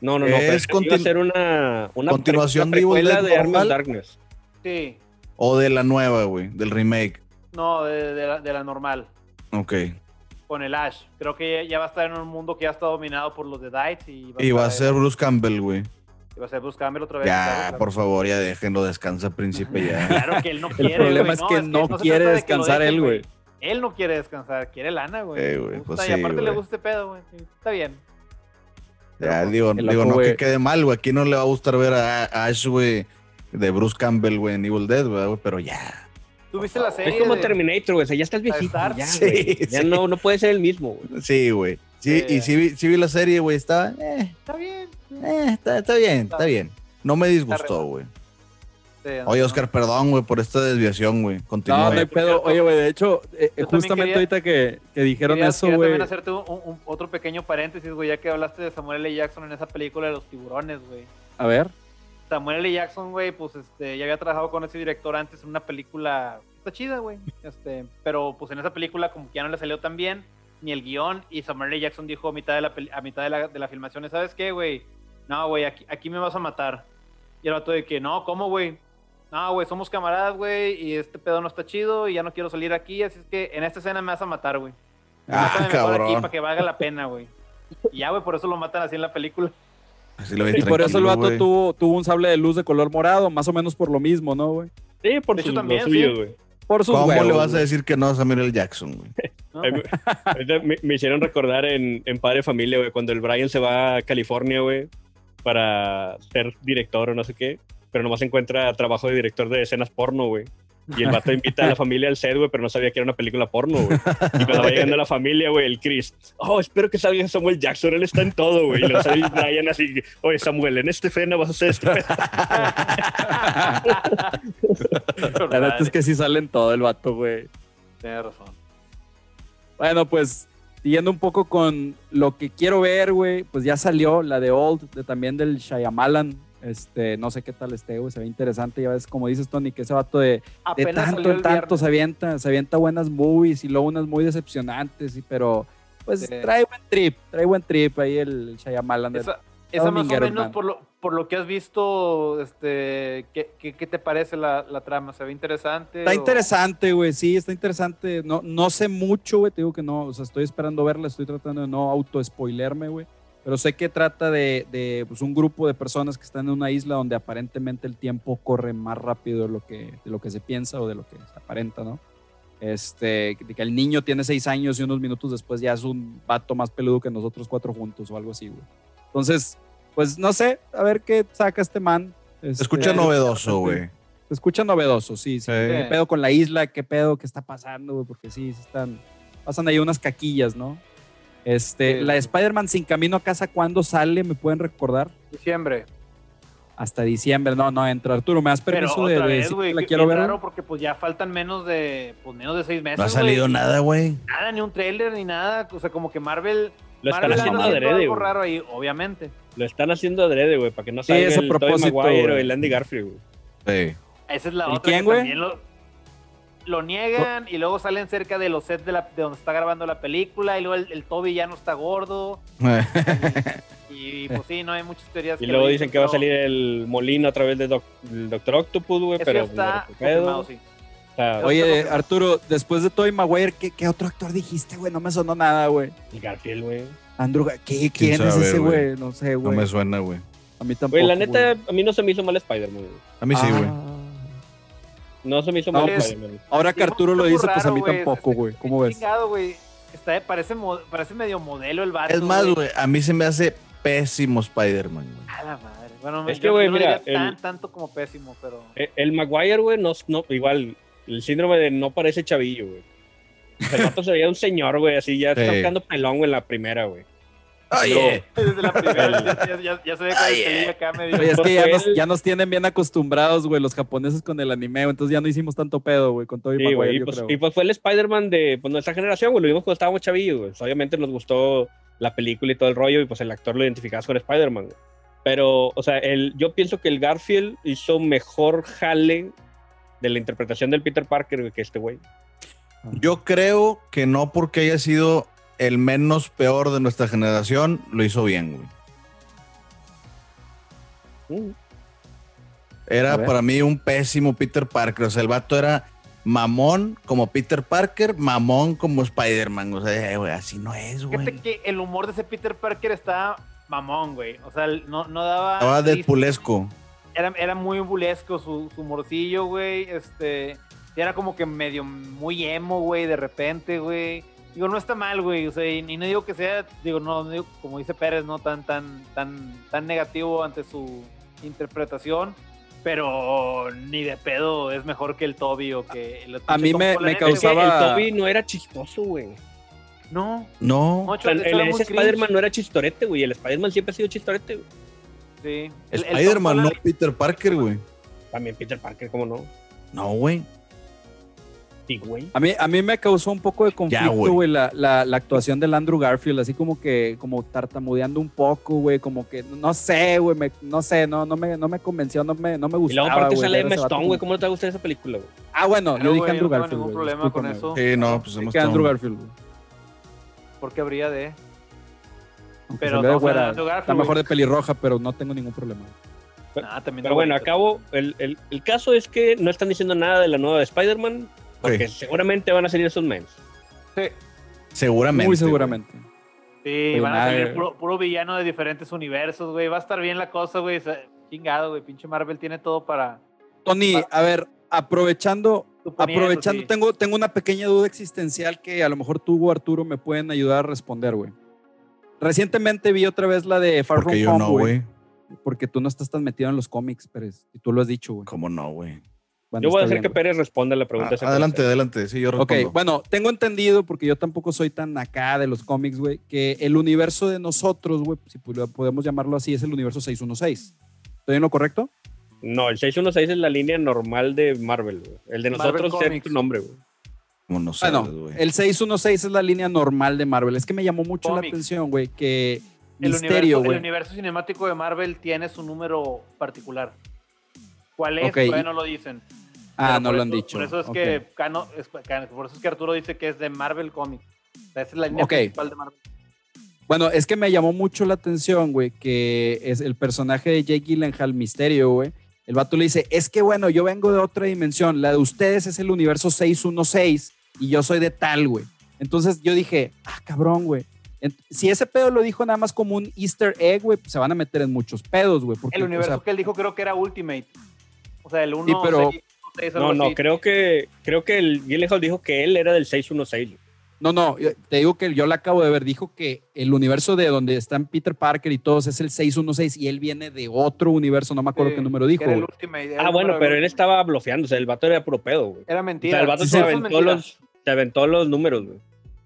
No, no, no. pero Es es que iba a ser una, una pre- continuación una de Evil precuela Dead de Army of normal. Darkness. Sí, O de la nueva, güey, del remake. no, de, de la, de la normal, Ok. Con el Ash. Creo que ya, va a estar en un mundo que ya está dominado por los de Dites y Y va a ser Bruce Campbell, güey. y va a ser Bruce Campbell otra vez. Ya, claro, claro. por favor, ya déjenlo, descansa, príncipe, ya. Claro que él no quiere. problema güey, es que no quiere de que lo descansar dejen, él, güey. Él no quiere descansar, quiere lana, güey. Eh, Le pues y sí, aparte le güey. gusta este pedo, güey. Está bien. Ya, digo, El digo loco, no que quede mal, güey. Aquí no le va a gustar ver a a Ash, güey, de Bruce Campbell, güey, en Evil Dead, güey, pero ya. ¿Tú viste la serie? Es como de- Terminator, güey. O sea, ya estás viejito. Star? Ya, Sí. Ya sí. no, no puede ser el mismo, güey. Sí, güey. Sí, y sí vi, sí vi la serie, güey, está, eh, Está bien. eh, está, está bien, está bien. No me disgustó, güey. Sí, Oye, no. Oscar, perdón, güey, por esta desviación, güey. No, Continúa. no hay por pedo. Oye, güey, de hecho, eh, justamente quería- ahorita que, que dijeron Quería- eso, quería güey. también hacerte un, un- otro pequeño paréntesis, güey, ya que hablaste de Samuel L. Jackson en esa película de los tiburones, güey. A ver. Samuel L. Jackson, güey, pues este, ya había trabajado con ese director antes en una película. Está chida, güey. Este, pero pues en esa película como que ya no le salió tan bien, ni el guion, y Samuel L. Jackson dijo a mitad de la, a mitad de la, de la filmación, ¿sabes qué, güey? No, güey, aquí, aquí me vas a matar. Y el vato de que, no, ¿cómo, güey? No, güey, somos camaradas, güey, y este pedo no está chido, y ya no quiero salir aquí, así es que en esta escena me vas a matar, güey. Ah, mejor aquí cabrón. para que valga la pena, güey. Y ya, güey, por eso lo matan así en la película. Así lo vi Y por eso el vato tuvo, tuvo un sable de luz de color morado, más o menos por lo mismo, ¿no, güey? Sí, por su- también, suyo, sí. güey. Por sus ¿Cómo huevos, le vas a decir que no a Samuel L. Jackson, güey? me, me hicieron recordar en, en Padre Familia, güey, cuando el Brian se va a California, güey, para ser director o no sé qué, pero nomás encuentra trabajo de director de escenas porno, güey. Y el vato invita a la familia al set, güey, pero no sabía que era una película porno, güey. Y cuando va llegando la familia, güey, el Chris, oh, espero que salga Samuel Jackson, él está en todo, güey. Y luego sale Brian así, oye, Samuel, en este escena vas a hacer este pedo". La neta es que sí salen todo el vato, güey. Tienes razón. Bueno, pues siguiendo un poco con lo que quiero ver, güey, pues ya salió la de Old, de, también del Shyamalan. Este, no sé qué tal esté, güey, se ve interesante. Ya ves, como dices, Tony, que ese vato de, de tanto en tanto se avienta, se avienta buenas movies y luego unas muy decepcionantes, y, pero pues Sí. trae buen trip, trae buen trip ahí el, Shyamalan. Esa, esa más o menos por lo, por lo que has visto, este, ¿qué, qué, qué te parece la, la trama? ¿Se ve interesante? Está o- interesante, güey, sí, está interesante. No, no sé mucho, güey, te digo que no, o sea, estoy esperando verla, estoy tratando de no auto-spoilerme, güey. Pero sé que trata de, de, pues, un grupo de personas que están en una isla donde aparentemente el tiempo corre más rápido de lo que, de lo que se piensa o de lo que se aparenta, ¿no? Este, de que el niño tiene seis años y unos minutos después ya es un vato más peludo que nosotros cuatro juntos o algo así, güey. Entonces, pues no sé, a ver qué saca este man. Se Este, escucha novedoso, güey. se escucha novedoso, sí. ¿Qué pedo con la isla? ¿Qué pedo? ¿Qué está pasando, güey? Porque sí, sí están. Pasan ahí unas caquillas, ¿no? Este, Sí. la de Spider-Man sin camino a casa, ¿cuándo sale? ¿Me pueden recordar? Diciembre. Hasta diciembre. No, no, entra. Arturo, ¿me das Pero permiso de, otra de vez, decir que la qué- quiero ver? raro porque pues ya faltan menos de, pues menos de seis meses, No ha salido nada, güey. Nada, ni un trailer, ni nada. O sea, como que Marvel... Lo están Marvel haciendo anda haciendo adrede, algo güey. raro ahí, obviamente. Lo están haciendo adrede, güey, para que no Sí, salga es a el Tobey propósito, Maguire o güey. el Andy Garfield, güey. Sí. Esa es la ¿El otra quién, que güey? Lo... niegan y luego salen cerca de los sets de, la, de donde está grabando la película y luego el, el Toby ya no está gordo. Y pues sí, no hay muchas teorías. Y que luego dicen que va a salir el molino a través de Doc- del Doctor Octopus, güey, pero está no sí. O sea, Oye, Arturo, después de Tobey Maguire, ¿qué, qué otro actor dijiste, güey? No me sonó nada, güey. el Garfield, güey. Andrew, ¿qué, ¿quién es sabe, ese, güey? No sé, no güey. me suena, güey. A mí tampoco. Güey, la neta, a mí no se me hizo mal Spider-Man, güey. A mí sí, güey. Ah. No se me hizo No, mal pues, Spider-Man. Ahora que Arturo lo dice, pues a mí tampoco, Está- güey. está ¿Cómo ves? chingado, güey. Está, parece, parece medio modelo el vato. Es más, güey, a mí se me hace pésimo Spider-Man, güey. A la madre. Bueno, Es yo- que, güey, no mira, diría tan, tanto como pésimo, pero. Eh, El Maguire, güey, no, no, igual, el síndrome de no parece chavillo, güey. El vato se veía un señor, güey, así ya está Sí. quedando pelón, güey, en la primera, güey. Oye, Desde la primera ya, ya, ya se ve Ay, pelillo acá medio. Oye, es que ya nos, él- ya nos tienen bien acostumbrados, güey, los japoneses con el anime, entonces ya no hicimos tanto pedo, güey, con Tobey Sí, güey, y yo pues, creo. y pues fue el Spider-Man de pues, nuestra generación, güey, lo vimos cuando estábamos chavillos, güey. Pues, Obviamente nos gustó la película y todo el rollo, y pues el actor lo identificabas con Spider-Man, güey. Pero, o sea, el, yo pienso que el Garfield hizo mejor jale de la interpretación del Peter Parker güey, que este güey. yo creo que no porque haya sido el menos peor de nuestra generación, lo hizo bien, güey. Mm. Era para mí un pésimo Peter Parker. O sea, el vato era mamón como Peter Parker, mamón como Spider-Man. O sea, eh, güey, así no es, Fíjate güey. que el humor de ese Peter Parker está mamón, güey. O sea, no, no daba. Estaba risa. Deadpoolesco. Era, era muy bulesco su, su humorcillo, güey. Este. Era como que medio muy emo, güey, de repente, güey. Digo, no está mal, güey. O sea, y, y no digo que sea, digo, no, no digo, como dice Pérez, no tan, tan, tan, tan negativo ante su interpretación. Pero ni de pedo es mejor que el Toby o que el A mí me- me Es que- causaba- El Toby no era chistoso, güey. No, No, hecho, el, ese cringe. Spider-Man no era chistorete, güey. El Spider-Man siempre ha sido chistorete, güey. Sí. El- el Spider-Man, no Peter Parker, güey. También Peter Parker, ¿cómo no? No, güey. Sí, güey. A mí, a mí me causó un poco de conflicto, güey. güey, la, la, la actuación del Andrew Garfield, así como que, como tartamudeando un poco, güey, como que, no sé, güey, me- no sé, no, no, me, no me convenció, no me, no me Y gustaba, luego aparte güey, sale Emma Stone, güey. ¿Cómo no te gusta esa película, güey? Ah, bueno, Claro, yo dije güey, Andrew no tengo Garfield, ningún güey, problema con eso. Sí, no, pues Andrew Garfield, güey. porque habría de. Aunque Pero no, güera, Andrew Garfield, está mejor de pelirroja, pero no tengo ningún problema. Ah, Pero de bueno, bonito. acabo. El, el, el caso es que no están diciendo nada de la nueva de Spider-Man. Porque Sí. seguramente van a salir esos memes. Sí, Seguramente. Muy güey. seguramente. sí Pues van a salir puro, puro villano de diferentes universos, güey. Va a estar bien la cosa, güey. Chingado, güey. Pinche Marvel tiene todo para. Tony, a ver, aprovechando, aprovechando, sí. tengo, tengo una pequeña duda existencial que a lo mejor tú o Arturo me pueden ayudar a responder, güey. Recientemente vi otra vez la de Far Porque From yo Home, no, güey. güey. Porque tú no estás tan metido en los cómics, Pérez. Y tú lo has dicho, güey. ¿Cómo no, güey? Bueno, Yo voy a hacer bien, que. Pérez responda la pregunta. Ah, adelante, pregunta. adelante. Sí, yo Ok, respondo. bueno, tengo entendido, porque yo tampoco soy tan acá de los cómics, güey, que el universo de nosotros, güey, si podemos llamarlo así, es el universo 616. ¿Estoy en lo correcto? No, el 616 es la línea normal de Marvel, güey. El de nosotros es tu nombre, güey. Como no sabes, Bueno, güey. el 616 es la línea normal de Marvel. Es que me llamó mucho la atención, güey, que El Misterio, universo, el universo cinemático de Marvel tiene su número particular. ¿Cuál es? Ok, Todavía no lo dicen. Ah, Pero no lo han eso- dicho. Por eso es que Cano- es- por eso es que Arturo dice que es de Marvel Comics. O sea, esa es la línea Ok. principal de Marvel. Bueno, es que me llamó mucho la atención, güey, que es el personaje de Jake Gyllenhaal, Misterio, güey. El vato le dice, es que bueno, yo vengo de otra dimensión, la de ustedes es el universo 616 y yo soy de tal, güey. Entonces yo dije, ah, cabrón, güey. Si ese pedo lo dijo nada más como un easter egg, güey, pues se van a meter en muchos pedos, güey. porque, El o universo sea, que él dijo creo que era Ultimate. O sea, el 1, pero- 6, 6, No, no, creo que creo que el Gyllenhaal dijo que él era del 616. güey. No, no, te digo que yo la acabo de ver. Dijo que el universo de donde están Peter Parker y todos es el 616 y él viene de otro universo. No me acuerdo qué número dijo. Era el güey. Ultimate. era Ah, el bueno, pero él estaba blofeando, o sea, el vato era puro pedo, güey. Era O mentira. sea, el vato Sí, se, aventó los, se aventó los números, güey.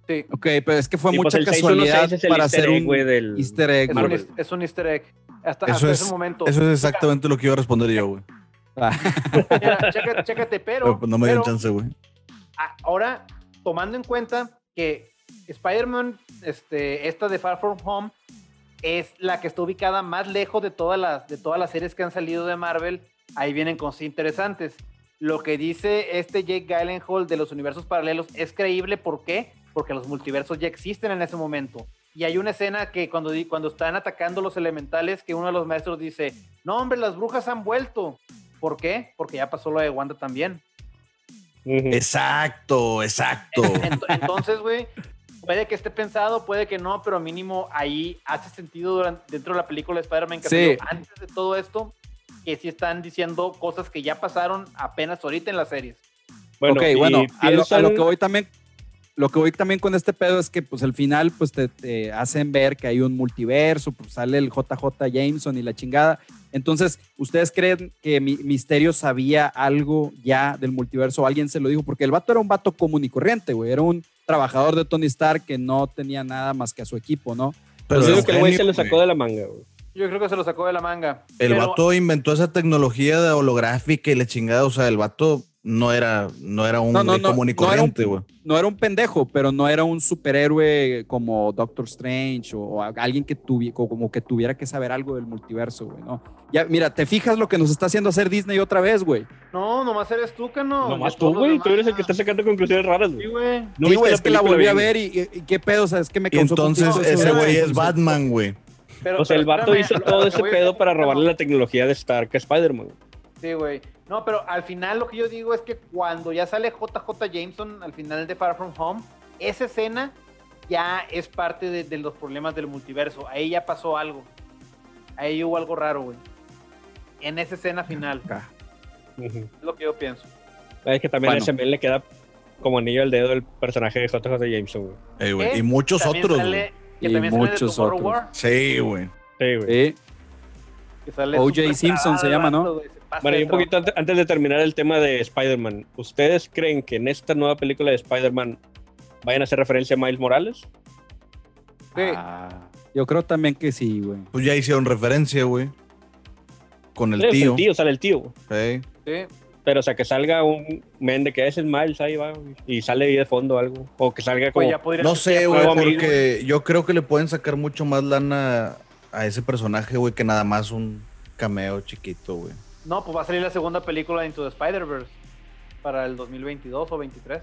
Sí. Ok, pero es que fue mucha pues el casualidad 616 es el para hacer un güey, del easter egg. Es un, es easter egg. Hasta, Eso hasta es- ese momento. Eso es exactamente lo que iba a responder yo, güey. Ah, Mira, chécate, chécate, pero, Pero pues no me dieron pero chance, güey. ahora, tomando en cuenta que Spider-Man, este, esta de Far From Home, es la que está ubicada más lejos de todas las, de todas las series que han salido de Marvel, ahí vienen cosas interesantes. lo que dice este Jake Gyllenhaal de los universos paralelos es creíble. ¿Por qué? Porque los multiversos ya existen en ese momento. Y hay una escena que cuando, cuando están atacando los elementales, que uno de los maestros dice, no hombre, las brujas han vuelto. ¿Por qué? Porque ya pasó lo de Wanda también. Exacto, exacto. Ent- Entonces, güey, puede que esté pensado, puede que no, pero mínimo ahí hace sentido durante, dentro de la película de Spider-Man que Sí. antes de todo esto, que sí están diciendo cosas que ya pasaron apenas ahorita en las series. ok, y bueno, a lo, a lo que voy también, lo que voy también con este pedo es que pues al final pues te, te hacen ver que hay un multiverso, pues sale el JJ Jameson y la chingada. Entonces, ¿ustedes creen que Mi- Misterio sabía algo ya del multiverso o alguien se lo dijo? Porque el vato era un vato común y corriente, güey. Era un trabajador de Tony Stark que no tenía nada más que a su equipo, ¿no? Pero Pues digo un que el güey se lo sacó de la manga, güey. Yo creo que se lo sacó de la manga. El Pero- vato inventó esa tecnología de holográfica y la chingada. O sea, el vato no era, no era un No, no, güey no, común y no era un- corriente, güey. no era un pendejo, pero no era un superhéroe como Doctor Strange o, o alguien que tuviera como que tuviera que saber algo del multiverso, güey, ¿no? Ya, mira, te fijas lo que nos está haciendo hacer Disney otra vez, güey. No, nomás eres tú, no. Nomás tú, güey. Tú eres el que está sacando conclusiones raras, Sí, güey. güey. No Sí, viste güey, es que la volví a ver y, y- y qué pedo, o sea, es que me causó entonces ese güey es Batman, güey. Pero- O sea, el pero vato hizo todo que ese pedo para no. robarle la tecnología de Stark a Spider-Man. Sí, güey. No, pero al final lo que yo digo es que cuando ya sale JJ Jameson al final de Far From Home, esa escena ya es parte de, de los problemas del multiverso. Ahí ya pasó algo. Ahí hubo algo raro, güey. En esa escena final. Es lo que yo pienso. Es que también Bueno. a ese men le queda como anillo al dedo el personaje de JJ Jameson, güey. Eh, güey. Y muchos También otros, sale-. Que Y también sale de muchos otros. War, Sí, güey. Sí, güey. Sí, que sale O.J. Simpson se llama, ¿no? Bueno, y un poquito antes, antes de terminar el tema de Spider-Man, ¿ustedes creen que en esta nueva película de Spider-Man vayan a hacer referencia a Miles Morales? Sí. Ah, yo creo también que sí, güey. Pues ya hicieron referencia, güey. Con el Sí, tío. El tío, sale el tío. güey. Sí. Sí. Pero, o sea, que salga un men de que ese es Miles ahí va, güey, y sale ahí de fondo algo. O que salga como. Pues ya podrían No sé, güey, amigo. porque yo creo que le pueden sacar mucho más lana a ese personaje, güey, que nada más un cameo chiquito, güey. No, pues va a salir la segunda película de Into the Spider-Verse para el 2022 o 23.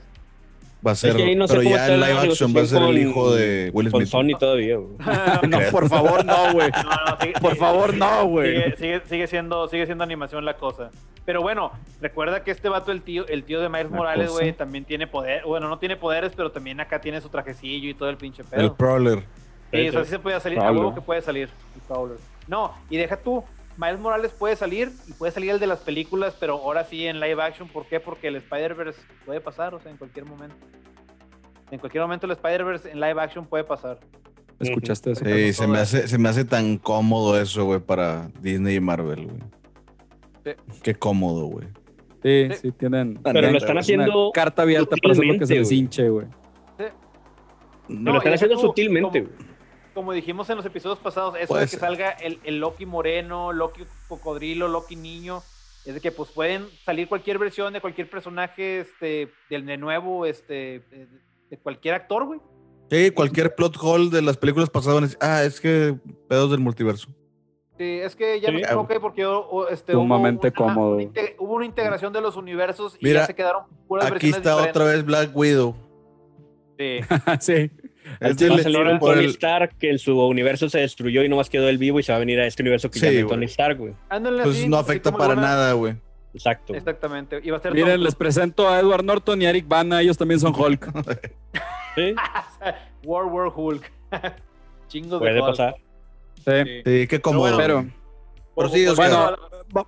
Va a ser, no sé pero cómo ya en la live action va a ser el hijo de Will con Smith. Sony todavía, güey. No, por favor, no, güey. No, no, sigue- Por sigue- favor, no, güey. Sigue, sigue, sigue siendo, sigue siendo animación la cosa. Pero bueno, recuerda que este vato, el tío, el tío de Miles La Morales, cosa. güey, también tiene poder. Bueno, no tiene poderes, pero también acá tiene su trajecillo y todo el pinche El pedo. Prowler. Sí, o sea, sí se puede salir. A Prowler. huevo que puede salir el Prowler. No, y deja tú. Miles Morales puede salir y puede salir el de las películas, pero ahora sí en live action. ¿Por qué? Porque el Spider-Verse puede pasar, o sea, en cualquier momento. En cualquier momento el Spider-Verse en live action puede pasar. ¿Escuchaste eso? Sí, se me, hace, se me hace tan cómodo eso, güey, para Disney y Marvel, güey. Sí. Qué cómodo, güey. Sí, Sí. sí, tienen. Pero lo están una haciendo Carta abierta para hacer lo que se les güey. hinche, güey. Pero lo están haciendo sutilmente, como- güey. Como dijimos en los episodios pasados, eso Puede de que ser. salga el, el Loki moreno, Loki cocodrilo, Loki niño, es de que pues pueden salir cualquier versión de cualquier personaje este, del de nuevo, este, de, cualquier actor, güey. Sí, cualquier plot hole de las películas pasadas. Ah, es que pedos del multiverso. Sí, es que ya Sí. me equivoqué porque o- este, Sumamente hubo una, cómodo. una inte- hubo una integración de los universos y Mira, ya se quedaron puras Aquí versiones está otra vez Black Widow. Sí. sí. Este Va a le- salir un Tony el- Stark que en su universo se destruyó y nomás quedó él vivo y se va a venir a este universo que Sí, ya no hay güey. Tony Stark, güey. Pues así, no afecta para nada, güey. Exacto. Exactamente. A ser Miren, Tom les presento a Edward Norton y Eric Bana, ellos también son Hulk. Sí, War War Hulk. Chingos de puede Hulk. pasar. Sí. Sí. Sí, qué cómodo. Pero, güey. Pero sí, o sea, bueno,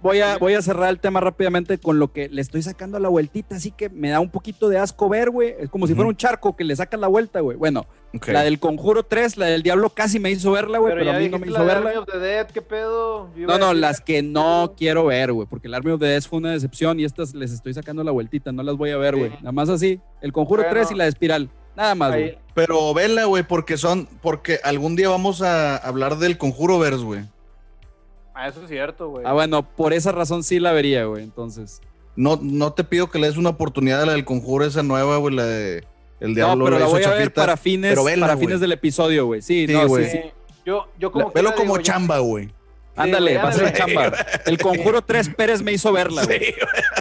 voy a, voy a cerrar el tema rápidamente con lo que le estoy sacando a la vueltita, así que me da un poquito de asco ver, güey. Es como si fuera un charco que le sacan la vuelta, güey. Bueno, la del Conjuro 3, la del Diablo casi me hizo verla, güey, Pero, a mí no me hizo verla. Army of the Dead, ¿qué pedo? Yo No, no, las que ¿qué no quiero ver, güey, porque el Army of the Dead fue una decepción y estas les estoy sacando la vueltita, no las voy a ver, Sí. güey. Nada más así, el Conjuro Bueno. 3 y la de Espiral. Nada más, güey. Pero vela, güey, porque son, porque algún día vamos a hablar del Conjuro Verse, güey. Ah, eso es cierto, güey. Ah, bueno, por esa razón sí la vería, güey, entonces. No, no te pido que le des una oportunidad a la del Conjuro, esa nueva, güey, la de El Diablo. no, pero la voy a ver para fines, pero vela, para fines del episodio, güey. Sí, Sí, no, güey. sí. Yo, yo como La- Velo como digo, chamba, güey. Ándale, va a ser chamba. El Conjuro 3 Pérez me hizo verla, güey. Sí,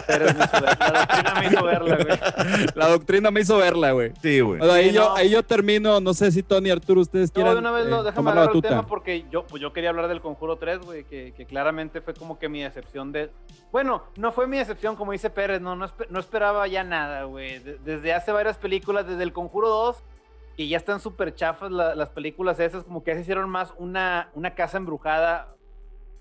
Pero me hizo ver- la doctrina me hizo verla, güey. La doctrina me hizo verla, güey. sí, güey. Bueno, ahí, Sí, yo, no. ahí yo termino. No sé si Tony y Arturo ustedes No, quieran de una vez no, eh, déjame tomar la agarrar el tema porque yo, pues yo quería hablar del Conjuro 3, güey, que, que claramente fue como que mi decepción de... Bueno, no fue mi decepción, como dice Pérez, no, no, espe- no esperaba ya nada, güey. De- desde hace varias películas, desde el Conjuro 2, que ya están súper chafas la- las películas esas, como que ya se hicieron más una, una casa embrujada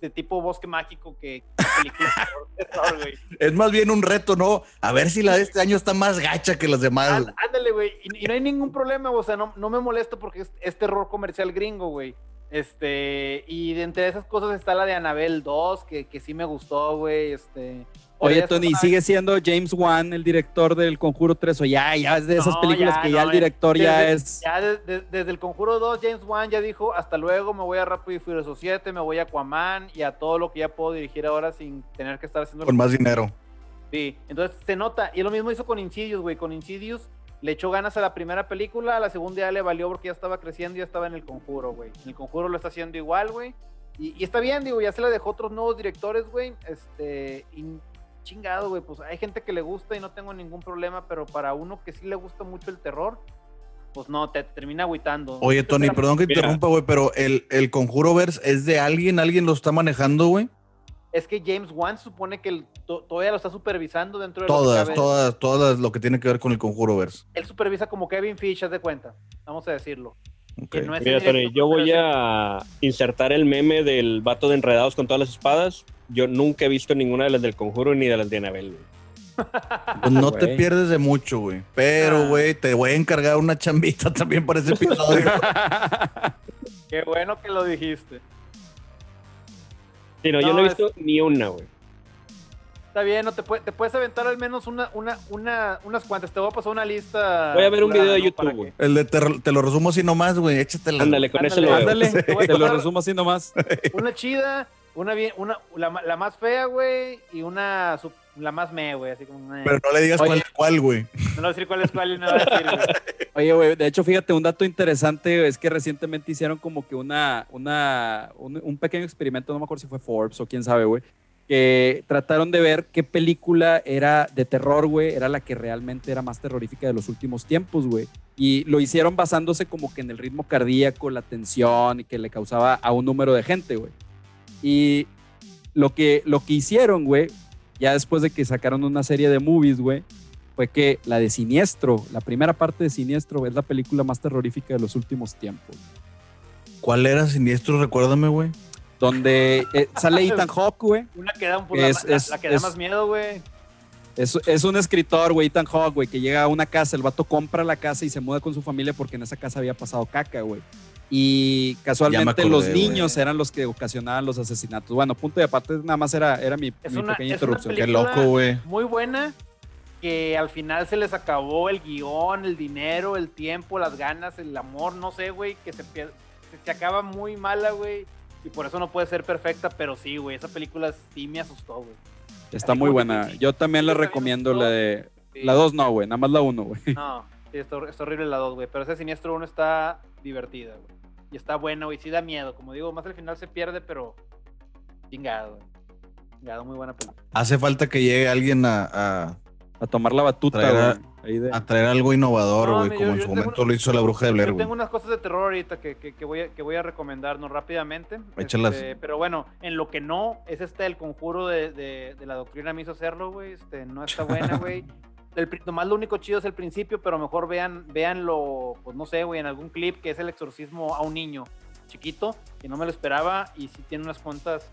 de tipo bosque mágico que. Es más bien un reto, ¿no? A ver si la de este año está más gacha que las demás. Ánd- Ándale, güey. Y, y no hay ningún problema, o sea, no, no me molesto porque es, es terror comercial gringo, güey. Este, y de entre esas cosas está la de Anabel 2, que, que sí me gustó, güey. Este. Oye, Tony, esa- ¿sigue siendo James Wan el director del Conjuro 3 o ya, ya es de esas No, películas ya, que ya no, el director ya es... Ya de- de- desde el Conjuro 2, James Wan ya dijo, hasta luego, me voy a Rápido y Furioso 7, me voy a Aquaman y a todo lo que ya puedo dirigir ahora sin tener que estar haciendo... Con más dinero. Sí, entonces se nota. Y lo mismo hizo con Insidious, güey. Con Insidious le echó ganas a la primera película, a la segunda ya le valió porque ya estaba creciendo y ya estaba en el conjuro, güey. En el conjuro lo está haciendo igual, güey. Y, y está bien, digo, ya se le dejó otros nuevos directores, güey. Este, y chingado, güey. Pues hay gente que le gusta y no tengo ningún problema, pero para uno que sí le gusta mucho el terror, pues no, te termina agüitando. Oye, Tony, perdón que interrumpa, güey, pero el, el Conjuro Verse es de alguien, alguien lo está manejando, güey. Es que James Wan supone que el- to- todavía lo está supervisando dentro de Todas, todas, todas lo que tiene que ver con el Conjuro Verse. Él supervisa como Kevin Fish, haz de cuenta. Vamos a decirlo. No Mira, Tony, yo voy a insertar el meme del vato de enredados con todas las espadas. Yo nunca he visto ninguna de las del conjuro ni de las de Anabel. güey. Pues no te pierdes de mucho, güey. Pero, Ah. güey, te voy a encargar una chambita también para ese episodio. Qué bueno que lo dijiste. Sí, no, yo No, he es- visto ni una, güey. Está bien, no te, puede- te puedes aventar al menos una, una, una, unas cuantas. Te voy a pasar una lista. Voy a ver un video de. YouTube, güey. El de te, te lo resumo así nomás, güey. Échatela. Ándale, con eso Ándale, lo veo. Ándale, Te voy a te lo resumo así nomás. Una chida, una bien, una, la, más fea, güey, y una su- la más me, güey, así como. eh. Pero no le digas Oye. cuál es cuál, güey. No le voy a decir cuál es cuál y no voy a decir, güey. Oye, güey, de hecho, fíjate, un dato interesante es que recientemente hicieron como que una, una, un, un pequeño experimento, no me acuerdo si fue Forbes o quién sabe, güey, que trataron de ver qué película era de terror, güey, era la que realmente era más terrorífica de los últimos tiempos, güey. Y lo hicieron basándose como que en el ritmo cardíaco, la tensión y que le causaba a un número de gente, güey. Y lo que, lo que hicieron, güey, ya después de que sacaron una serie de movies, güey, fue que la de Siniestro, la primera parte de Siniestro, es la película más terrorífica de los últimos tiempos. ¿Cuál era siniestro? Recuérdame, güey. Donde eh, sale Ethan Hawke, güey. Una que da un la- Es- la, es- la que da es- más miedo, güey. Es, es un escritor, güey, Ethan Hawke, güey, que llega a una casa, el vato compra la casa y se muda con su familia porque en esa casa había pasado caca, güey. Y casualmente acordé, los niños eran los que ocasionaban los asesinatos. Bueno, punto y aparte, nada más era, era mi, Es mi una- pequeña es una interrupción. Qué película- loco, güey. Muy buena, que al final se les acabó el guion, el dinero, el tiempo, las ganas, el amor, no sé, güey, que se, se acaba muy mala, güey. Y por eso no puede ser perfecta, pero sí, güey, esa película sí me asustó, güey. Está así muy buena. Yo también la recomiendo la de... Sí. La 2 no, güey, nada más la 1, güey. No, sí, está, hor- está horrible la 2, güey. Pero ese siniestro 1 está divertida, güey. Y está buena, güey. Sí da miedo. Como digo, más al final se pierde, pero chingado, güey. Chingado, muy buena película. Hace falta que llegue alguien a, a, A tomar la batuta, Traer a- güey. Ahí de- a traer algo innovador, No, güey, como yo- en su momento una- lo hizo la bruja de Blair, Yo güey. tengo unas cosas de terror ahorita que, que, que voy, a, que voy a recomendarnos rápidamente. Échalas. Este, pero bueno, en lo que no, es este el conjuro de, de, de la doctrina me hizo hacerlo, güey. Este, no está buena, güey. El, nomás lo único chido es el principio, pero mejor vean, véanlo, pues no sé, güey, en algún clip que es el exorcismo a un niño chiquito, que no me lo esperaba, y sí tiene unas cuantas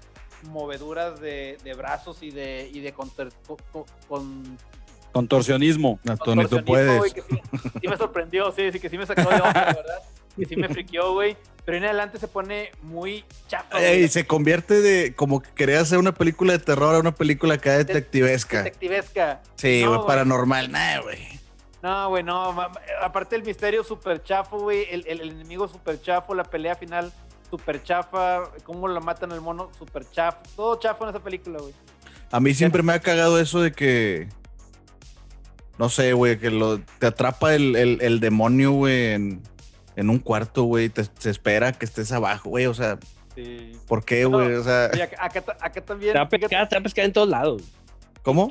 moveduras de, de brazos y de, y de con, Contorsionismo. Tony, tú contorsionismo, puedes. que sí, sí me sorprendió, sí, sí, que sí me sacó de onda, la verdad. Que sí me friqueó, güey. Pero en adelante se pone muy chafa, güey. Ey, se convierte de como que quería hacer una película de terror a una película acá detectivesca. Detectivesca. Sí, No, güey, paranormal. Nah, güey. No, güey, no. Aparte el misterio súper chafo, güey. El, el- el enemigo súper chafo. La pelea final súper chafa. Cómo lo matan al mono súper chafo. Todo chafo en esa película, güey. A mí siempre me ha cagado eso de que. No sé, güey, que lo, te atrapa el, el- el demonio, güey, en, en un cuarto, güey. Te, se espera que estés abajo, güey. O sea, Sí. ¿Por qué, güey? O sea, acá, acá- acá también. Te va a pescar, te va a pescar en todos lados. ¿cómo?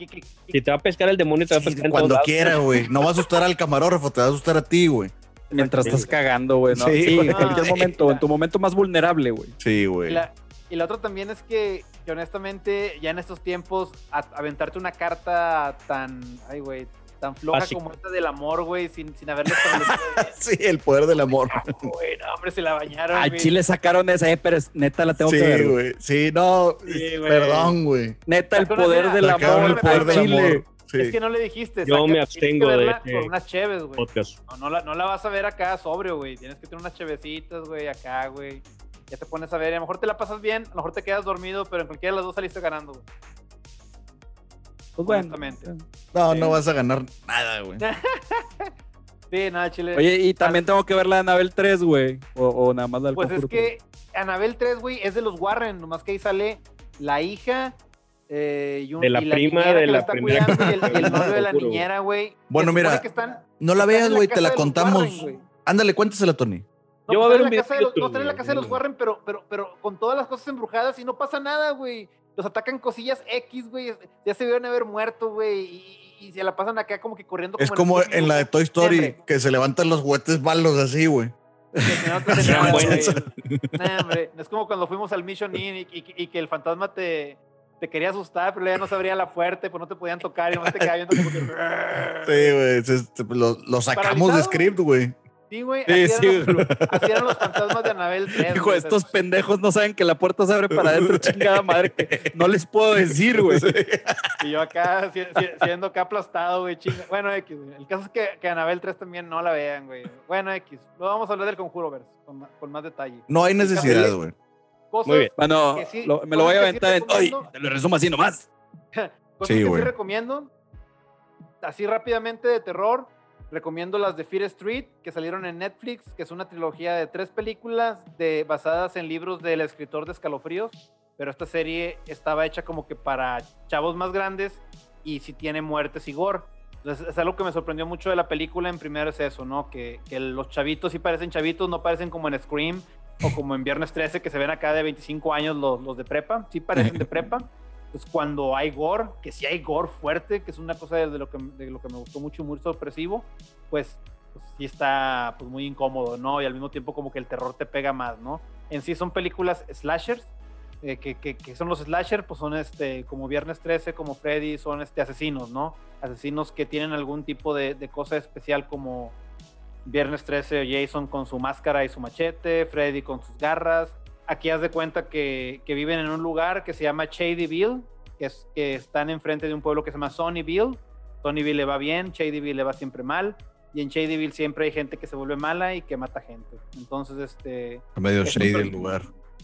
Si te va a pescar el demonio, te va a Sí, pescar en cuando todos lados. quiera, güey. No va a asustar al camarógrafo, te va a asustar a ti, güey. Mientras estás cagando, güey. ¿no? Sí, Sí, en cualquier Sí. momento, en tu momento más vulnerable, güey. Sí, güey. la, y la otra también es que, que honestamente, ya en estos tiempos, a- aventarte una carta tan, ay, güey, tan floja como esta del amor, güey, sin, sin haberle establecido. Sí, el poder del amor. Güey, no, hombre, se la bañaron. Al güey. chile sacaron esa, eh, pero neta la tengo Sí, que ver. güey. güey. Sí, no. Sí, güey. Perdón, güey. Neta, el poder del amor el poder del chile. amor. Sí. Es que no le dijiste. Yo me abstengo de este Por unas cheves, güey. Podcast. No, no, la, no la vas a ver acá sobrio, güey. Tienes que tener unas chevecitas, güey, acá, güey. Ya te pones a ver. y A lo mejor te la pasas bien, a lo mejor te quedas dormido, pero en cualquiera de las dos saliste ganando, güey. Pues bueno. Honestamente. No, Sí. no vas a ganar nada, güey. Sí, nada, chile. Oye, y también tengo que ver la de Anabel 3, güey. O, o nada más la del Pues es que Anabel 3, güey, es de los Warren, nomás que ahí sale la hija eh, y, un- De la y prima niñera de la está primera cuidando y el, y el novio de la niñera, güey. Bueno, mira, que están- No la veas, güey, te la contamos. Warren. Ándale, cuéntasela, Tony. No, Yo voy pues a ver están un en la video no, están en la casa de los. Warren, pero, pero, pero con todas las cosas embrujadas y no pasa nada, güey. Los atacan cosillas X, güey. Ya se deben haber muerto, güey. Y, y se la pasan acá como que corriendo. Es como en la de Toy Story, que se levantan los juguetes malos así, güey. Nah, Es como cuando fuimos al Mission Inn y, y- y que el fantasma te, te quería asustar, pero ya no se abría la puerta, pues no te podían tocar y no te quedaba viendo como que. Sí, güey. se- se- Lo, lo sacamos de script, güey. Sí, güey. Sí, así, sí, eran los, así eran los fantasmas de Anabel 3. Hijo, güey. estos pendejos no saben que la puerta se abre para adentro, chingada madre, que no les puedo decir, güey. Y yo acá, si- si- siendo acá aplastado, güey, chinga. Bueno, X, güey. El caso es que, que Anabel 3 también no la vean, güey. Bueno, X. Luego vamos a hablar del conjuro, verse, con, con más detalle. No hay necesidad, güey. Cosas, Muy bien. Bueno, sí, lo- me lo voy a aventar en. ¡Ay! Te lo resumo así nomás. cosas Sí, que güey. sí recomiendo. Así rápidamente de terror. Recomiendo las de Fear Street, que salieron en Netflix, que es una trilogía de tres películas de, basadas en libros del escritor de Escalofríos. Pero esta serie estaba hecha como que para chavos más grandes y si tiene muertes y gore. Entonces, es algo que me sorprendió mucho de la película. En primero es eso, ¿no? Que, que los chavitos sí parecen chavitos, no parecen como en Scream o como en Viernes 13, que se ven acá de 25 años los, los de prepa. Sí parecen de prepa. Pues cuando hay gore, que sí hay gore fuerte, que es una cosa de, lo, que, de lo que me gustó mucho muy sorpresivo, pues, pues sí está pues, muy incómodo, ¿no? Y al mismo tiempo como que el terror te pega más, ¿no? En sí son películas slashers, eh, que, que, son los slashers, pues son este, como Viernes 13, como Freddy, son este, asesinos, ¿no? Asesinos que tienen algún tipo de, de cosa especial como Viernes 13 Jason con su máscara y su machete, Freddy con sus garras. Aquí haz de cuenta que, que viven en un lugar que se llama Shadyville, que, es, que están enfrente de un pueblo que se llama Sunnyville. Sunnyville le va bien, Shadyville le va siempre mal. Y en Shadyville siempre hay gente que se vuelve mala y que mata gente. Entonces, este, Medio Es shady el lugar.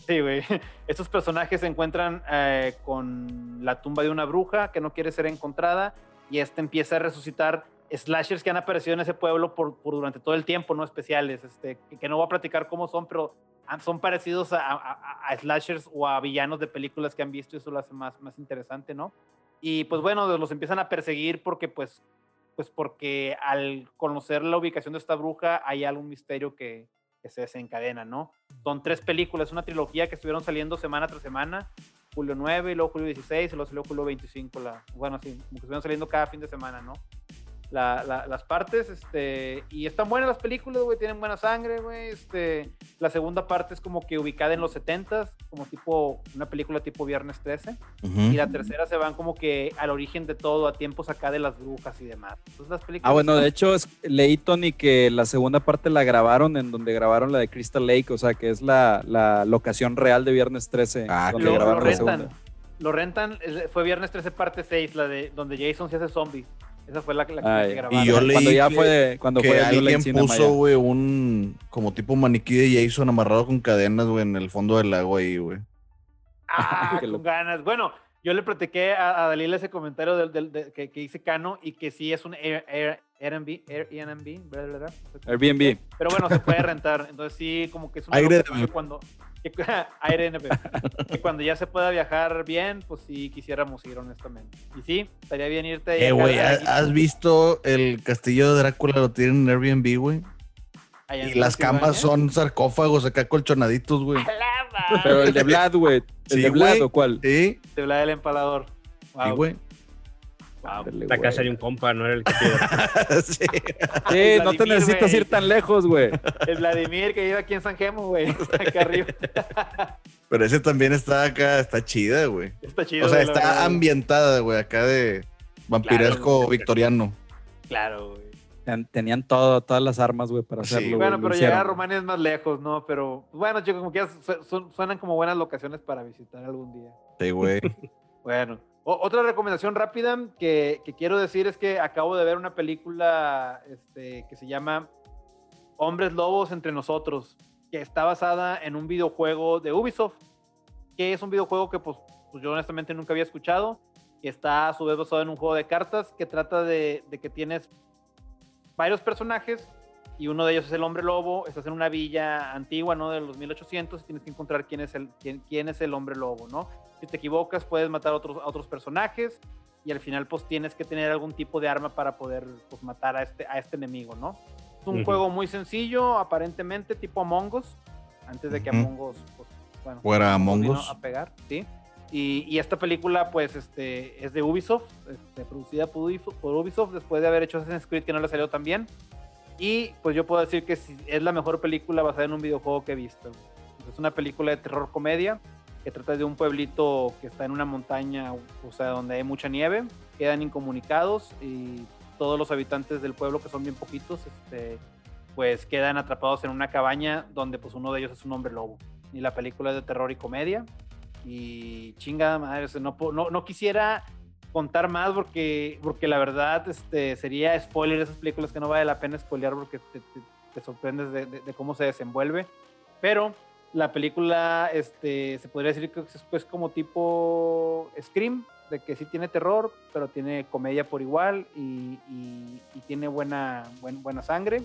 Sí, güey. Estos personajes se encuentran eh, con la tumba de una bruja que no quiere ser encontrada y este empieza a resucitar slashers que han aparecido en ese pueblo por, durante todo el tiempo, no especiales, este, que- no voy a platicar cómo son, pero son parecidos a, a- slashers o a villanos de películas que han visto y eso lo hace más, más interesante, ¿no? Y pues bueno, los empiezan a perseguir porque pues, pues porque al conocer la ubicación de esta bruja hay algún misterio que, que se desencadena, ¿no? Son tres películas, una trilogía que estuvieron saliendo semana tras semana, julio 9 y luego julio 16 y luego julio 25, la, bueno, sí, como que estuvieron saliendo cada fin de semana, ¿no? La- la- las partes, este, y están buenas las películas, güey, tienen buena sangre, güey, este, la segunda parte es como que ubicada en los 70s, como tipo, una película tipo Viernes 13, Ujú. y la tercera se van como que al origen de todo, a tiempos acá de las brujas y demás. Entonces las películas... Ah, bueno, están- de hecho, es- leí, Tony, que la segunda parte la grabaron en donde grabaron la de Crystal Lake, o sea, que es la, la locación real de Viernes 13, Ah, donde lo, lo grabaron la rentan. segunda. Lo rentan, fue viernes 13 parte 6, la de donde Jason se hace zombie. Esa fue la, la que ya. grabaron. Y yo leí cuando ya que- fue, cuando que fue alguien puso, güey, un como tipo maniquí de Jason amarrado con cadenas, güey, en el fondo del lago ahí, güey. Ah, con ganas. Bueno, yo le platiqué a, a Dalila ese comentario de- que, que hice Cano y que sí es un Air, Air, Airbnb, cómo Airbnb. Pero bueno, se puede rentar. Entonces sí, como que es una Aire de- cuando que, Airbnb. que cuando ya se pueda viajar bien, pues sí quisiéramos ir honestamente. Y sí, estaría bien irte. ahí Eh, güey, ¿has- allí. ¿has visto el castillo de Drácula? Lo tienen en Airbnb, güey. Y las camas son sarcófagos acá colchonaditos, güey. Pero el de Vlad, güey. ¿El Sí, de Vlad o cuál? Sí, De Vlad el empalador. sí, Wow. güey. La casa de un compa, no era el que sí. Sí, no te necesitas ir tan lejos, güey. El Vladimir que vive aquí en San Gemo, güey. Acá arriba. Pero ese también está acá, está chida, güey. Está chido. O sea, está verdad. ambientada, güey, acá de vampiresco Claro. victoriano. Claro, güey. Ten- Tenían todo, todas las armas, güey, para Sí. hacerlo. güey, Bueno, pero llegar a Rumania es más lejos, ¿no? Pero bueno, chicos, como que suenan como buenas locaciones para visitar algún día. Sí, güey. Bueno, o- otra recomendación rápida que, que quiero decir es que acabo de ver una película este, que se llama Hombres Lobos entre nosotros, que está basada en un videojuego de Ubisoft, que es un videojuego que pues, pues yo honestamente nunca había escuchado, y está a su vez basado en un juego de cartas que trata de, de que tienes varios personajes y uno de ellos es el hombre lobo, estás en una villa antigua, ¿no? De los 1800 y tienes que encontrar quién es el, quién, quién es el hombre lobo, ¿no? Si te equivocas, puedes matar a otros, a otros personajes y al final, pues tienes que tener algún tipo de arma para poder pues, matar a este, a este enemigo, ¿no? Es un Ujú. juego muy sencillo, aparentemente, tipo Among Us, antes de que Ujú. Among Us, pues, bueno, Fuera Among Us a pegar, ¿sí? Y, y esta película, pues, este, es de Ubisoft, este, producida por Ubisoft, por Ubisoft, después de haber hecho Assassin's Creed, que no le salió tan bien. Y pues yo puedo decir que es la mejor película basada en un videojuego que he visto. Es una película de terror comedia que trata de un pueblito que está en una montaña, o sea, donde hay mucha nieve, quedan incomunicados y todos los habitantes del pueblo, que son bien poquitos, este, pues quedan atrapados en una cabaña donde pues uno de ellos es un hombre lobo. Y la película es de terror y comedia. Y chingada madre, no, quisiera contar más porque, porque la verdad este, sería spoiler esas películas que no vale la pena spoilear porque te, te- sorprendes de, de- de cómo se desenvuelve. Pero la película este, se podría decir que es pues, como tipo Scream, de que sí tiene terror, pero tiene comedia por igual y, y- y tiene buena, buen- buena sangre.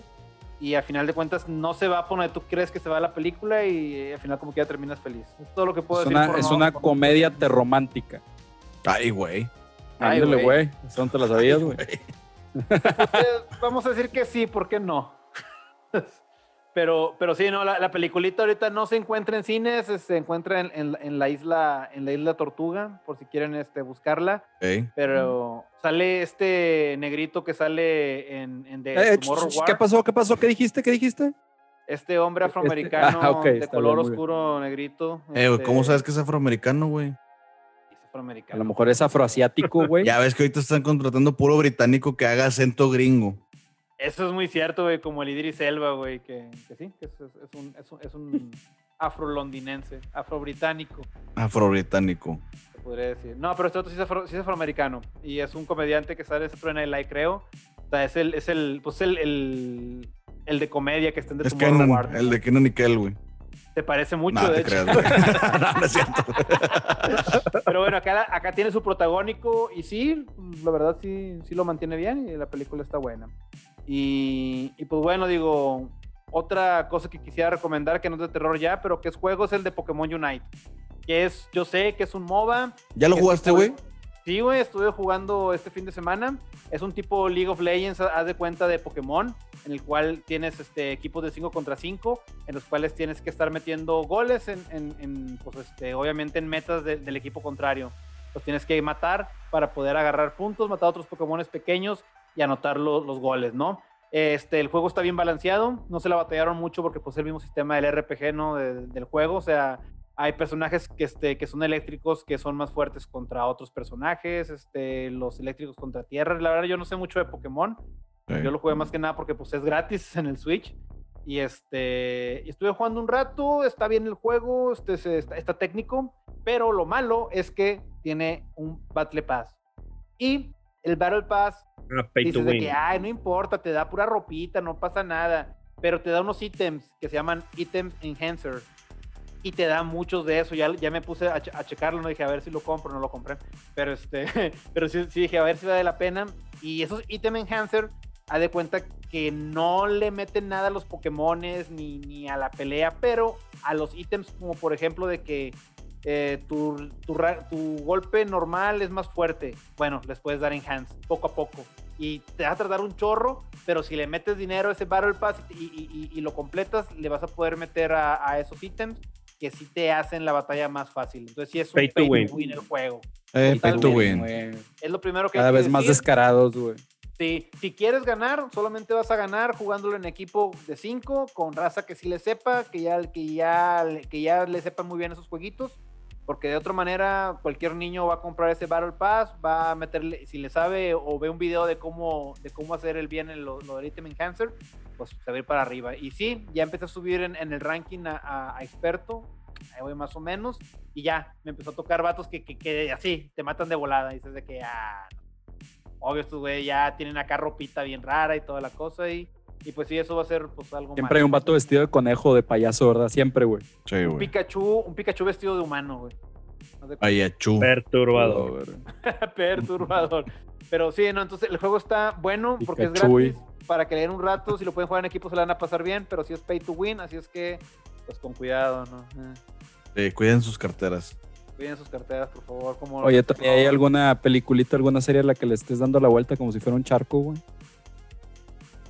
Y al final de cuentas no se va por donde tú crees que se va la película y al final como que ya terminas feliz. Es todo lo que puedo Es decir. una, por es no- una por- comedia terromántica. Ay, güey. Ay, Ándale, güey. Eso no te la sabías, güey. Eh, vamos a decir que sí, ¿por qué no? pero, pero sí, no, la, la peliculita ahorita no se encuentra en cines, se encuentra en, en- en la isla, en la isla Tortuga, por si quieren este, buscarla. Pero sale este negrito que sale en, en The Eh, Tomorrow War. ¿Qué pasó? ¿Qué pasó? ¿Qué dijiste? ¿Qué dijiste? Este hombre Este- afroamericano ah, de color bien, muy bien. oscuro, negrito. Eh, ¿cómo este, sabes que es afroamericano, güey? es afroamericano. A lo mejor es afroasiático, güey. Ya ves que ahorita están contratando puro británico que haga acento gringo. Eso es muy cierto, güey, como el Idris Elba, güey, que, que sí, que es, es- un, es un, es un afro-londinense, afro-británico, Afro-británico. se podría decir. No, pero este otro sí es, afro- sí es afroamericano y es un comediante que sale en Saturday Night Live, creo. O sea, es el, es el, pues el, el, el de comedia que está en The Es Kenan, War, el de Kenan y Kel, güey. Te parece mucho, No, de te hecho. creas, no, no es cierto. Pero bueno, acá, acá tiene su protagónico y sí, la verdad sí, sí lo mantiene bien y la película está buena. Y, y pues bueno, digo, otra cosa que quisiera recomendar que no es de terror ya, pero que es juego, es el de Pokémon Unite. Que es, yo sé que es un MOBA. ¿Ya lo jugaste, güey? Sí, güey, estuve jugando este fin de semana. Es un tipo League of Legends, haz de cuenta de Pokémon, en el cual tienes este, equipos de 5 contra 5, en los cuales tienes que estar metiendo goles, en, en- en, pues, este, obviamente en metas de- del equipo contrario. Los tienes que matar para poder agarrar puntos, matar a otros Pokémon pequeños y anotar lo- los goles, ¿no? Este, el juego está bien balanceado, no se la batallaron mucho porque pues es el mismo sistema del RPG, ¿no? De- del juego, o sea, hay personajes que, este, que son eléctricos que son más fuertes contra otros personajes, este, los eléctricos contra tierra. La verdad yo no sé mucho de Pokémon, Sí. yo lo jugué más que nada porque pues es gratis en el Switch. Y este, estuve jugando un rato, está bien el juego, este, se- está, está técnico, pero lo malo es que tiene un Battle Pass. Y el Battle Pass Ah, pay to dices de que, ay, no importa, te da pura ropita, no pasa nada. Pero te da unos ítems que se llaman Item Enhancer. Y te da muchos de eso. Ya, ya me puse a, che- a checarlo, no dije a ver si lo compro, no lo compré. Pero este, pero sí, sí dije a ver si vale la pena. Y esos Item Enhancer, haz de cuenta que no le meten nada a los Pokémones ni, ni a la pelea, pero a los ítems, como por ejemplo de que eh, tu, tu tu golpe normal es más fuerte. Bueno, les puedes dar enhance poco a poco. y te va a tardar un chorro, pero si le metes dinero a ese Battle Pass y, y- y- y lo completas, le vas a poder meter a, a esos ítems que sí te hacen la batalla más fácil. Entonces sí es un Pay to win. el juego. Eh, pay to win. Güey. Es lo primero que hay Cada vez más decir. descarados, güey. Sí, si quieres ganar, solamente vas a ganar jugándolo en equipo de 5, con raza que sí le sepa, que ya, que, ya, que ya le sepan muy bien esos jueguitos, porque de otra manera cualquier niño va a comprar ese Battle Pass, va a meterle, si le sabe o ve un video de cómo, de cómo hacer el bien en lo, lo del Item Enhancer, pues se va a ir para arriba. Y sí, ya empecé a subir en, en el ranking a, experto, ahí voy más o menos, y ya, me empezó a tocar vatos que, que, así, te matan de volada, dices de que, ah, obvio estos güey ya tienen acá ropita bien rara y toda la cosa y, y pues sí, eso va a ser pues algo Siempre hay un vato vestido de conejo, de payaso, ¿verdad? Siempre, güey. Sí, Un güey. Pikachu, un Pikachu vestido de humano, güey. De cuenta. Ayachú. Perturbador. Perturbador. Pero sí, no, entonces el juego está bueno porque Pikachu, es gratis para que le den un rato, si lo pueden jugar en equipo se la van a pasar bien, pero si es pay to win, así es que pues con cuidado, ¿no? Eh, Sí, cuiden sus carteras. cuiden sus carteras, por favor. Como Oye, ¿todavía ¿hay alguna peliculita, alguna serie a la que le estés dando la vuelta como si fuera un charco, güey?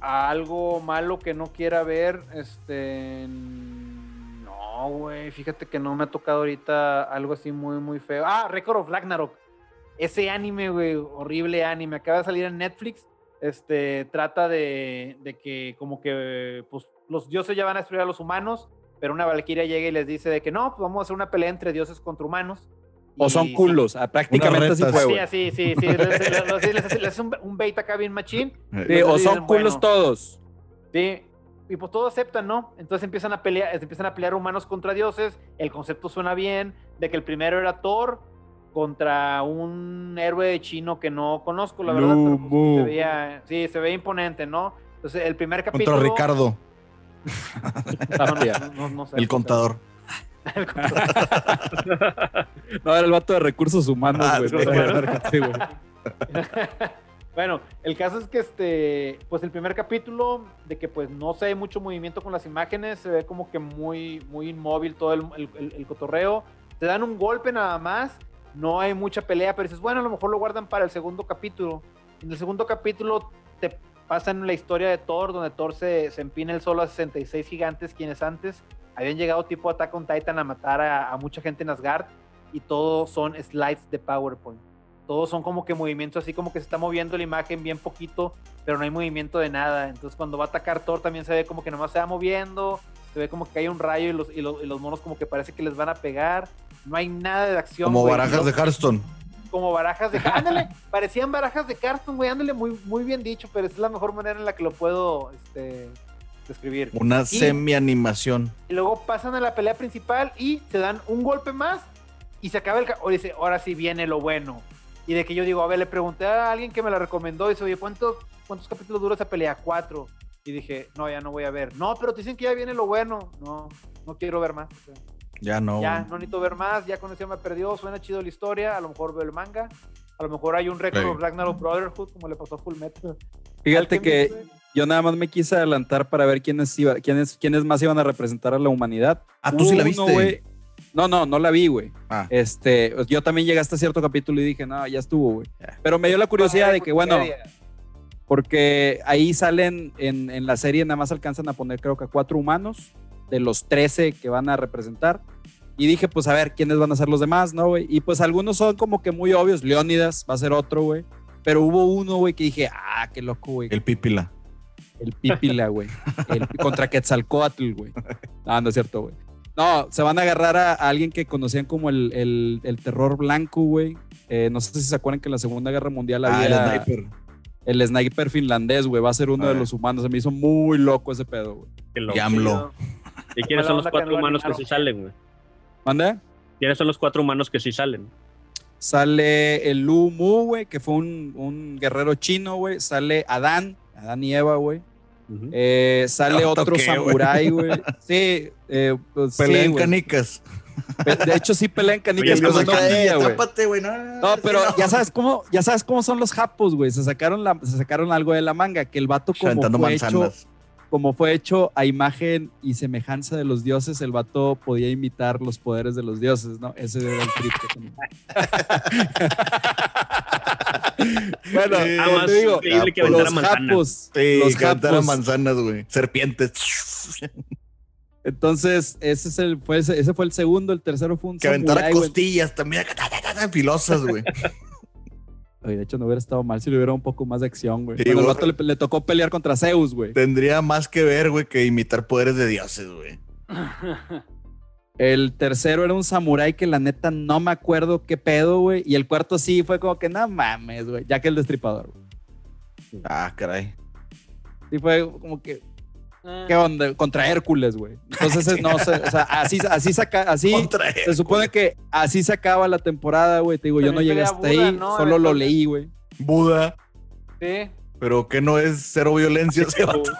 Algo malo que no quiera ver, este. No, güey. Fíjate que no me ha tocado ahorita algo así muy, muy feo. Ah, Record of Ragnarok. Ese anime, güey, horrible anime. Acaba de salir en Netflix. Este trata de, de que, como que, pues, los dioses ya van a destruir a los humanos, pero una valquiria llega y les dice de que no, pues vamos a hacer una pelea entre dioses contra humanos. O son culos. Ah, prácticamente así fue, Sí, güey. sí, sí. Les, les- les- les- les hace un, un bait acá bien machín. Sí, o son dicen, culos bueno. todos. Sí, y pues todos aceptan, ¿no? Entonces empiezan a pelear, empiezan a pelear humanos contra dioses. El concepto suena bien, de que el primero era Thor contra un héroe chino que no conozco, la verdad. pero, pues, se veía, sí, se ve imponente, ¿no? Entonces el primer capítulo. Contra Ricardo, No, no, no, no, no sé. el contador. No, era el vato de recursos humanos, Ah, güey. sí, bueno, el caso es que este, pues el primer capítulo, de que pues no se hay mucho movimiento con las imágenes, se ve como que muy, muy inmóvil todo el, el- el- el cotorreo. Te dan un golpe nada más, no hay mucha pelea, pero dices, bueno, a lo mejor lo guardan para el segundo capítulo. En el segundo capítulo te pasan la historia de Thor, donde Thor se, se empina el solo a 66 gigantes, quienes antes habían llegado tipo Attack on Titan a matar a, a mucha gente en Asgard, y todos son slides de PowerPoint todos son como que movimientos así como que se está moviendo la imagen bien poquito, pero no hay movimiento de nada. Entonces cuando va a atacar Thor también se ve como que nomás se va moviendo, se ve como que hay un rayo y los, y los, y los monos como que parece que les van a pegar. No hay nada de acción. Como barajas de Hearthstone. Como barajas de... Ándale, parecían barajas de cartón, güey. Ándale, muy, muy bien dicho, pero es la mejor manera en la que lo puedo este, describir. Una semi-animación. Y luego pasan a la pelea principal y se dan un golpe más y se acaba el... O dice, ahora sí viene lo bueno. Y de que yo digo, a ver, le pregunté a alguien que me la recomendó y dice, oye, ¿cuántos, ¿cuántos capítulos dura esa pelea? Cuatro. Y dije, no, ya no voy a ver. No, pero te dicen que ya viene lo bueno. No, no quiero ver más. O sea, Ya no. ya, no necesito ver más. Ya con eso me perdió. Suena chido la historia. A lo mejor veo el manga. A lo mejor hay un récord Sí. Ragnarok Brotherhood, como le pasó a Full Metal. Fíjate que. Yo nada más me quise adelantar para ver quiénes, iba, quiénes, quiénes más iban a representar a la humanidad. Ah, tú sí la Uno, viste. güey- No, no, no la vi, güey. Ah. Este, yo también llegué hasta cierto capítulo y dije, no, ya estuvo, güey. Pero me dio la curiosidad de que, bueno, porque ahí salen en, en la serie, nada más alcanzan a poner, creo que a cuatro humanos de los 13 que van a representar. Y dije, pues a ver, ¿quiénes van a ser los demás, no, güey? Y pues algunos son como que muy obvios. Leónidas va a ser otro, güey. Pero hubo uno, güey, que dije, ah, qué loco, güey. El pípila. El Pípila, güey. El- Contra Quetzalcoatl, güey. No, no es cierto, güey. No, se van a agarrar a, a alguien que conocían como el, el- el terror blanco, güey. Eh, no sé si se acuerdan que en la Segunda Guerra Mundial Ah, el había sniper. el sniper finlandés, güey. Va a ser uno A de ver. los humanos. Se me hizo muy loco ese pedo, güey. Qué loco. Y AMLO. ¿Y quiénes son los que cuatro humanos que sí salen, güey? ¿Mande? ¿Quiénes son los cuatro humanos que sí salen? Sale el Lu Mu, güey, que fue un, un guerrero chino, güey. Sale Adán, Adán y Eva, güey. Eh, sale ¿Otro otro qué, güey? samurái, güey. Sí, eh, pues, sí, Pelea en güey. canicas. De hecho, sí pelean canicas Oye, con güey. Tápate, güey. No, No, pero ya sabes cómo, ya sabes cómo son los japos, güey. Se sacaron la, se sacaron algo de la manga, que el vato como fue hecho. Como fue hecho a imagen y semejanza de los dioses, el vato podía imitar los poderes de los dioses, ¿no? Ese era el trip que tenía. Bueno, Sí, Ah, más te digo, increíble que aventara los manzanas. japos. Sí, los japos. manzanas, güey. Serpientes. Entonces, ese, es el, fue, ese, ese fue el segundo. El tercero fue un Que aventara samurái, güey. costillas también. acá, ta, ta, ta, ta, Filosas, güey. Oye, de hecho, no hubiera estado mal si le hubiera un poco más de acción, güey. Sí, Bueno, el vato le, le tocó pelear contra Zeus, güey. Tendría más que ver, güey, que imitar poderes de dioses, güey. El tercero era un samurái que la neta no me acuerdo qué pedo, güey. Y el cuarto sí fue como que no mames, güey. Ya que el destripador, güey. Ah, caray. Sí fue como que, ¿qué onda? Contra Hércules, güey. Entonces, es- no sé, o sea, así, así saca, así. Contra Se supone que así se acaba la temporada, güey. Te digo, yo no llegué hasta Buda, ahí, ¿no? solo lo leí, güey. Buda. Sí, Pero que no es cero violencia ese vato.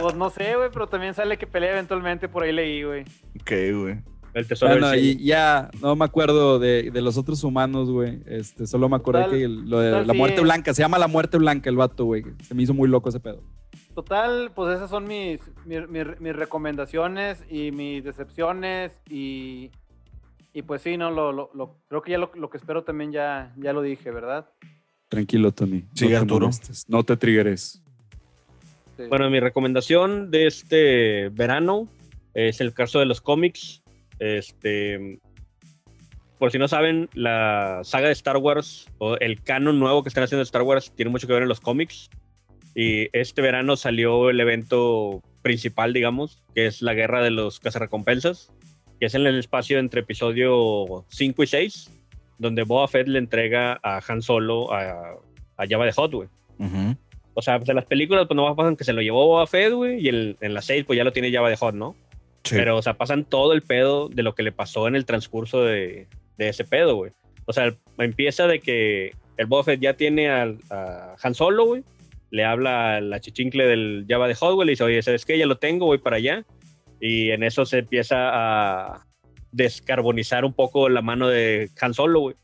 pues no sé, güey, pero también sale que pelea eventualmente, por ahí leí, güey. Ok, güey. El tesoro Bueno, del y ya no me acuerdo de, de los otros humanos, güey. Este, solo me acordé Total- que el- lo de total, la sí. muerte blanca, se llama la muerte blanca el vato, güey. Se me hizo muy loco ese pedo. Total, pues esas son mis, mis, mis- mis recomendaciones y mis decepciones y, y pues sí, no, lo, lo- lo- creo que ya lo, lo que espero también ya, ya lo dije, ¿verdad? Tranquilo, Tony. Sí, no te Arturo. molestes, No te triggeres. Sí. Bueno, mi recomendación de este verano es el caso de los cómics. Este, por si no saben, la saga de Star Wars o el canon nuevo que están haciendo de Star Wars tiene mucho que ver en los cómics. Y este verano salió el evento principal, digamos, que es la guerra de los cazarrecompensas, que es en el espacio entre episodio 5 y 6, donde Boba Fett le entrega a Han Solo a, a Jabba de Hot, güey. Ujú. O sea, pues en las películas, pues no pasan que se lo llevó Boba Fett, güey, y el- en las seis, pues ya lo tiene Java de Hot, ¿no? Sí. Pero, o sea, pasan todo el pedo de lo que le pasó en el transcurso de, de ese pedo, güey. O sea, empieza de que el Boba Fett ya tiene al- a, Han Solo, güey. Le habla a la chichincle del Java de Hot, güey. Le dice, oye, ¿sabes qué? Ya lo tengo, voy para allá. Y en eso se empieza a descarbonizar un poco la mano de Han Solo, güey.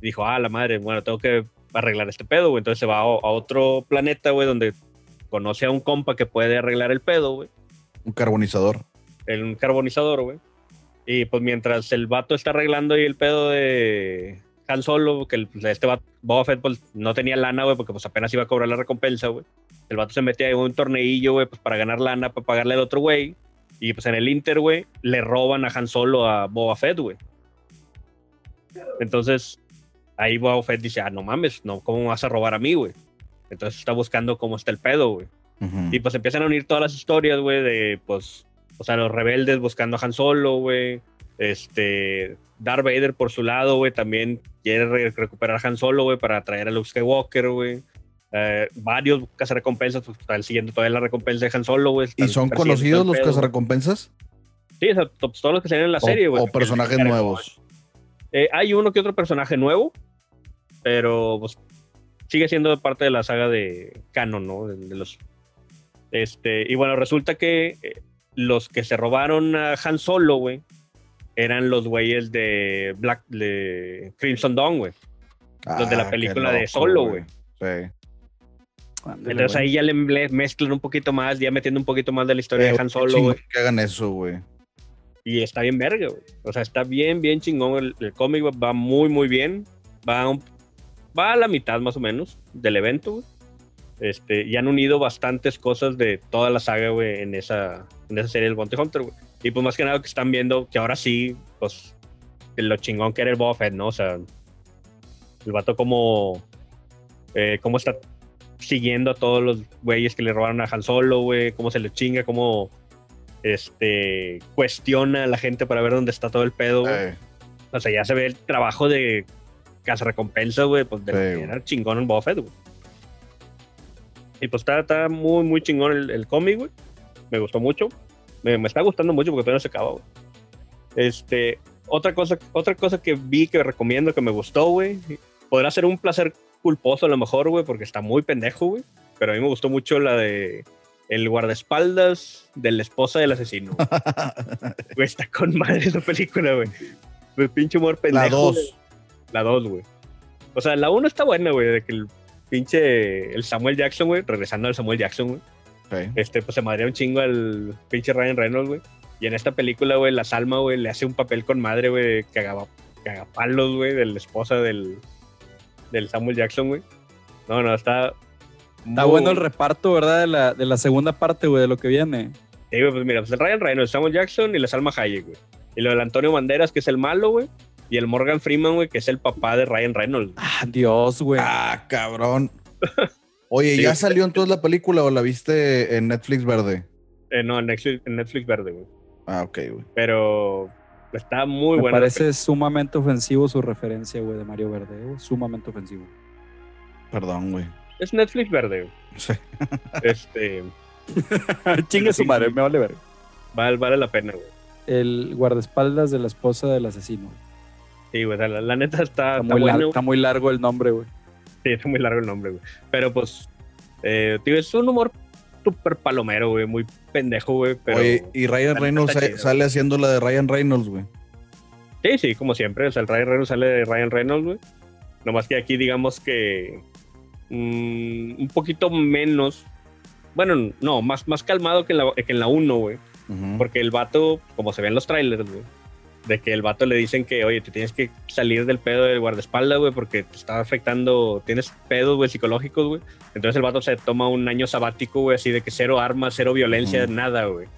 Dijo, ah, la madre, bueno, tengo que arreglar este pedo, güey. Entonces se va a, a otro planeta, güey, donde conoce a un compa que puede arreglar el pedo, güey Un carbonizador. un carbonizador, güey. Y pues mientras el vato está arreglando ahí el pedo de Han Solo, que el- este vato, Boba Fett pues, no tenía lana, güey, porque pues apenas iba a cobrar la recompensa, güey. El vato se metía en un torneillo, güey, pues para ganar lana, para pagarle al otro güey. Y pues en el Inter, güey, le roban a Han Solo a Boba Fett, güey. Entonces, ahí Boba Fett dice, ah, no mames, no, ¿cómo me vas a robar a mí, güey? Entonces está buscando cómo está el pedo, güey. Y pues empiezan a unir todas las historias, güey, de pues, o sea, los rebeldes buscando a Han Solo, güey. Este, Darth Vader por su lado, güey, también quiere re- recuperar a Han Solo, güey, para traer a Luke Skywalker, güey. Eh, varios cazarrecompensas pues, están siguiendo todavía la recompensa de Han Solo, güey. ¿Y son conocidos los cazarrecompensas? Sí, o sea, to- todos los que salen en la serie, o, güey. o personajes nuevos. Eh, hay uno que otro personaje nuevo, pero pues, sigue siendo parte de la saga de canon, ¿no? De, de los, este, y bueno, resulta que eh, los que se robaron a Han Solo, güey, eran los güeyes de Black, de Crimson Dawn, güey. Los de la Ah, película de Solo, güey. Sí. Ándale, Entonces ahí ya le, mezclan un poquito más, ya metiendo un poquito más de la historia Eh, de Han Solo, güey. Que hagan eso, güey. Y está bien verga, güey. O sea, está bien, bien chingón. El, el cómic güey, va muy, muy bien. Va, un- va a la mitad más o menos del evento, güey. Este, y han unido bastantes cosas de toda la saga, güey, en esa, en esa serie del Bounty Hunter, güey. Y pues más que nada que están viendo que ahora sí, pues, lo chingón que era el Boba Fett, ¿no? O sea, el vato como, eh, cómo está siguiendo a todos los güeyes que le robaron a Han Solo, güey, cómo se le chinga, cómo este, cuestiona a la gente para ver dónde está todo el pedo, güey. O sea, ya se ve el trabajo de recompensa, güey, pues de Sí, era chingón en Boba Fett, güey. Y pues está, está muy, muy chingón el, el cómic, güey. Me gustó mucho. Me, me está gustando mucho porque todavía no se acaba, güey. Este, otra cosa, otra cosa que vi que recomiendo que me gustó, güey. Podrá ser un placer culposo a lo mejor, güey, porque está muy pendejo, güey. Pero a mí me gustó mucho la de El guardaespaldas de la esposa del asesino. Güey, está con madre esa película, güey. El pinche humor pendejo. la 2. güey. La 2, güey. O sea, la 1 está buena, güey, de que el pinche el Samuel Jackson, güey, regresando al Samuel Jackson, güey, este, pues se madrea un chingo al pinche Ryan Reynolds, güey. Y en esta película, güey, la Salma, güey, le hace un papel con madre, güey, cagaba, cagapalos, güey, de la esposa del, del Samuel Jackson, güey. No, no, está. Está muy- bueno el reparto, ¿verdad? De la, de la segunda parte, güey, de lo que viene. Sí, güey, pues mira, pues el Ryan Reynolds, Samuel Jackson y la Salma Hayek, güey. Y lo del Antonio Banderas, que es el malo, güey. Y el Morgan Freeman, güey, que es el papá de Ryan Reynolds. Ah, Dios, güey. Ah, cabrón. Oye, Sí. ¿ya salió entonces la película o la viste en Netflix verde? Eh, no, en Netflix, en Netflix verde, güey. Ah, ok, güey. Pero está muy Me buena. parece sumamente ofensivo su referencia, güey, de Mario Verde. güey. Sumamente ofensivo. Perdón, güey. Es Netflix verde, güey. Sí. Este, Chingue su madre, me vale ver. vale, vale la pena, güey. El guardaespaldas de la esposa del asesino. Sí, güey, la, la neta está, Está, está muy, está muy largo el nombre, güey. Sí, está muy largo el nombre, güey. Pero pues, eh, tío, es un humor súper palomero, güey. Muy pendejo, güey. Pero Oye, y Ryan Reynolds está sa- chido. sale haciendo la de Ryan Reynolds, güey. sí, sí, como siempre. O sea, el Ryan Reynolds sale de Ryan Reynolds, güey. Nomás que aquí, digamos que mm, un poquito menos. Bueno, no, más, más calmado que en la, que en la 1, güey. Porque el vato, como se ve en los trailers, güey, de que el vato le dicen que, oye, te tienes que salir del pedo del guardaespaldas, güey, porque te está afectando, tienes pedos, güey, psicológicos, güey. Entonces el vato se toma un año sabático, güey, así de que cero armas, cero violencia, nada, güey.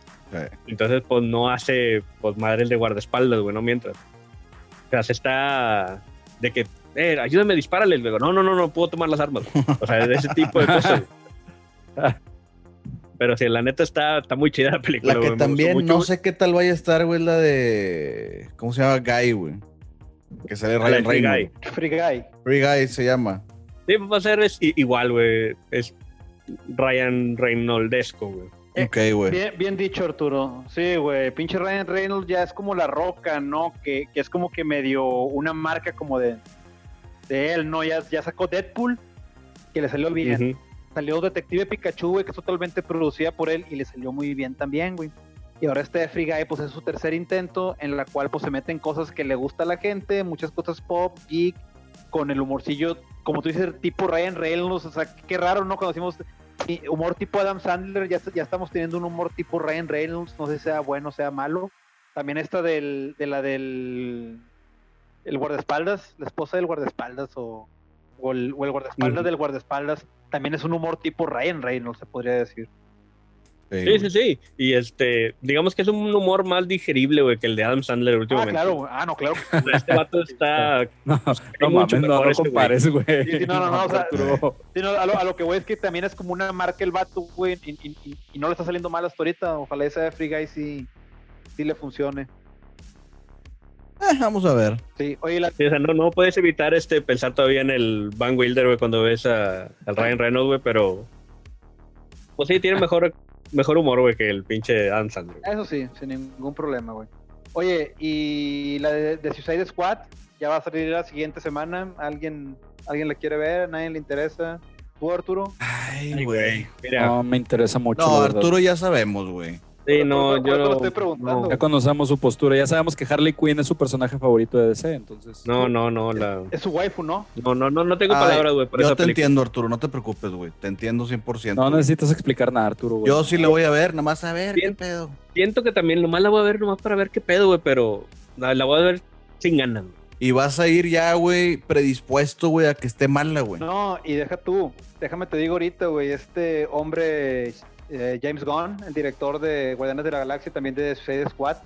Entonces, pues no hace, pues madres de guardaespaldas, güey, no mientras. O sea, se está de que, eh, ayúdame, dispárale. Le digo, no, no, no, no puedo tomar las armas. güey. O sea, de ese tipo de cosas. güey. Pero sí, la neta está, está muy chida la película. La que también mucho, no sé qué tal vaya a estar, güey, la de. ¿Cómo se llama? Guy, güey. Que sale Ryan Free Reynolds. Guy. Free Guy. Free Guy se llama. Sí, pues, va a ser es igual, güey. Es Ryan Reynoldesco, güey. Eh, Ok, güey. Bien, bien dicho, Arturo. Sí, güey. Pinche Ryan Reynolds ya es como la roca, ¿no? Que, que es como que medio una marca como de, de él, ¿no? Ya, ya sacó Deadpool, que le salió bien. Ujú. Salió Detective Pikachu, güey, que es totalmente producida por él y le salió muy bien también, güey. Y ahora este de Free Guy, pues es su tercer intento, en la cual pues se meten cosas que le gusta a la gente, muchas cosas pop, geek, con el humorcillo, como tú dices, tipo Ryan Reynolds, o sea, qué raro, ¿no? Cuando decimos humor tipo Adam Sandler, ya, ya estamos teniendo un humor tipo Ryan Reynolds, no sé si sea bueno o sea malo. También esta del, de la del el guardaespaldas, la esposa del guardaespaldas o, o el, o el guardaespaldas del guardaespaldas, también es un humor tipo Ryan Reynolds, se podría decir. Sí, Sí, sí, sí. Y este, digamos que es un humor más digerible, güey, que el de Adam Sandler Ah, últimamente. claro, ah, no, claro. Este vato está. No, no mucho mames, no, mejor no este güey. compares, güey. Sí, sí, no, no, no, o sea, Arturo. Sí, no, a, lo, a lo que voy es que también es como una marca el vato, güey, y, y- y- y no le está saliendo mal hasta ahorita. Ojalá esa de Free Guy sí, sí le funcione. Eh, vamos a ver. Sí, oye, la, Sí, o sea, no, no puedes evitar este pensar todavía en el Van Wilder, güey, cuando ves a, al Ryan Reynolds, güey, pero. Pues sí, tiene mejor, mejor humor, güey, que el pinche Adam Sandler. Eso sí, sin ningún problema, güey. Oye, y la de, de Suicide Squad ya va a salir la siguiente semana. ¿Alguien, ¿Alguien la quiere ver? ¿A nadie le interesa? ¿Tú, Arturo? Ay, güey. Mira, No, me interesa mucho. No. Arturo ya sabemos, güey. Sí, no, por eso yo. lo estoy preguntando. no, Ya conocemos su postura. Ya sabemos que Harley Quinn es su personaje favorito de DC, entonces. No, no, no, la, Es su waifu, ¿no? no, no, no, no tengo Ay, palabras, güey, Yo esa te película. entiendo, Arturo, no te preocupes, güey. Te entiendo 100%. No necesitas explicar nada, Arturo, güey. Yo sí la voy a ver, nada más a ver Bien. qué pedo. Siento que también nomás la voy a ver nomás para ver qué pedo, güey, pero la, la voy a ver sin ganas. güey. Y vas a ir ya, güey, predispuesto, güey, a que esté mala, güey. No, y deja tú. Déjame te digo ahorita, güey. Este hombre, eh, James Gunn, el director de Guardianes de la Galaxia, también de Suicide Squad,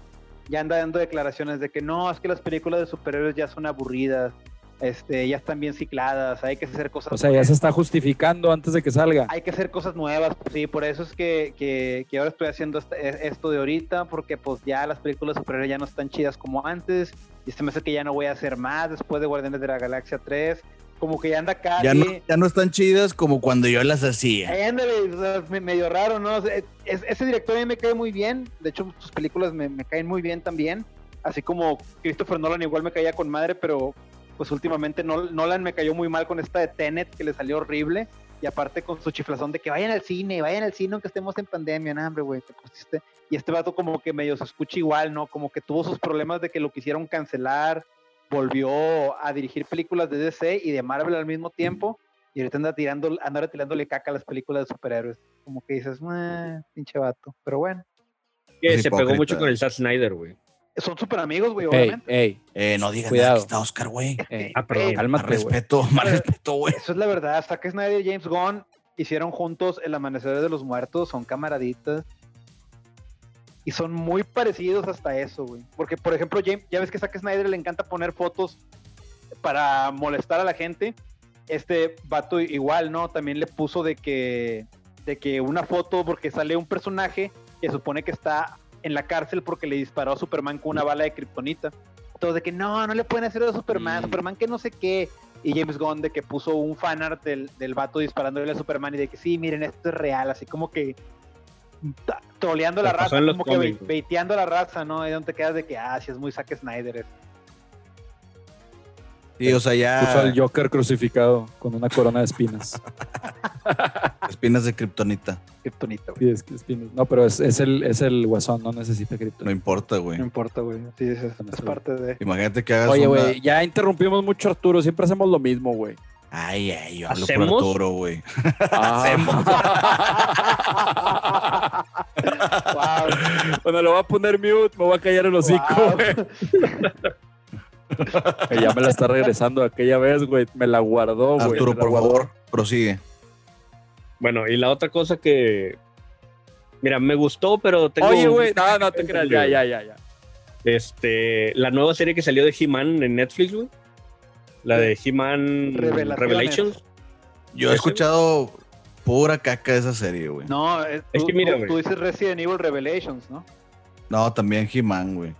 ya anda dando declaraciones de que no, es que las películas de superhéroes ya son aburridas. Este, ya están bien cicladas, hay que hacer cosas O sea, ya se está justificando antes de que salga. hay que hacer cosas nuevas, pues sí, por eso es que, que- que ahora estoy haciendo e- esto de ahorita, porque pues ya las películas de superhéroes ya no están chidas como antes, y se me hace que ya no voy a hacer más después de Guardianes de la Galaxia 3, como que ya anda acá. Ya no, ya no están chidas como cuando yo las hacía. Ándale, o sea, me- medio raro, ¿no? O sea, es- ese director a mí me cae muy bien, de hecho sus películas me, me caen muy bien también, así como Christopher Nolan igual me caía con madre, pero pues últimamente Nol- Nolan me cayó muy mal con esta de Tenet que le salió horrible, y aparte con su chiflazón de que vayan al cine, vayan al cine aunque estemos en pandemia, no, hombre, güey, te pusiste. Y este vato como que medio se escucha igual, ¿no? Como que tuvo sus problemas de que lo quisieron cancelar, volvió a dirigir películas de DC y de Marvel al mismo tiempo, y ahorita anda tirando, anda tirándole caca a las películas de superhéroes. Como que dices, "Ah, pinche vato. Pero bueno. Que se pegó mucho con el Zack Snyder, güey. Son súper amigos, güey, Ey, obviamente. ey, Eh, no digas Cuidado. nada, aquí está Oscar, güey. ey. Ah, perdón. Cálmate, güey. respeto, más Pero- respeto, güey. Eso es la verdad. Zack Snyder y James Gunn hicieron juntos El Amanecer de los Muertos, son camaraditas. Y son muy parecidos hasta eso, güey. Porque, por ejemplo, James, ya ves que Zack Snyder le encanta poner fotos para molestar a la gente. Este vato igual, ¿no? También le puso de que, de que una foto porque sale un personaje que supone que está en la cárcel porque le disparó a Superman con una bala de kriptonita. Todo de que no, no le pueden hacer eso a Superman, Mm. Superman que no sé qué. Y James Gunn de que puso un fanart del, del vato disparándole a Superman y de que sí, miren, esto es real, así como que troleando la pasó raza, como que cómics, baiteando la raza, ¿no? Ahí donde te quedas de que, ah, sí es muy Zack Snyder. Sí, o sea, Puso ya al Joker crucificado con una corona de espinas. espinas de kriptonita. Kryptonita, güey. Sí, es que espinas. No, pero es, es el, es el guasón, no necesita No cripto. importa, güey. No importa, güey. Sí, es, parte de... Imagínate que hagas Oye, una- güey, ya interrumpimos mucho a Arturo, siempre hacemos lo mismo, güey. Ay, ay, yo hablo por ¿Hacemos? Arturo, güey. Wow. Bueno, lo voy a poner mute, me voy a callar el hocico, Wow. ya me la está regresando aquella vez, güey. Me la guardó, güey. Arturo, por guardó. favor, prosigue. Bueno, y la otra cosa que. Mira, me gustó, pero tengo. Oye, güey, no, no te creas, ya, ya, ya, ya. Este, la nueva serie que salió de He-Man en Netflix, güey. La de He-Man Revelaciones. Revelations. Yo he escuchado pura caca de esa serie, güey. No, No, es, Es tú, que mira, tú- dices Resident Evil Revelations, ¿no? también He-Man, güey.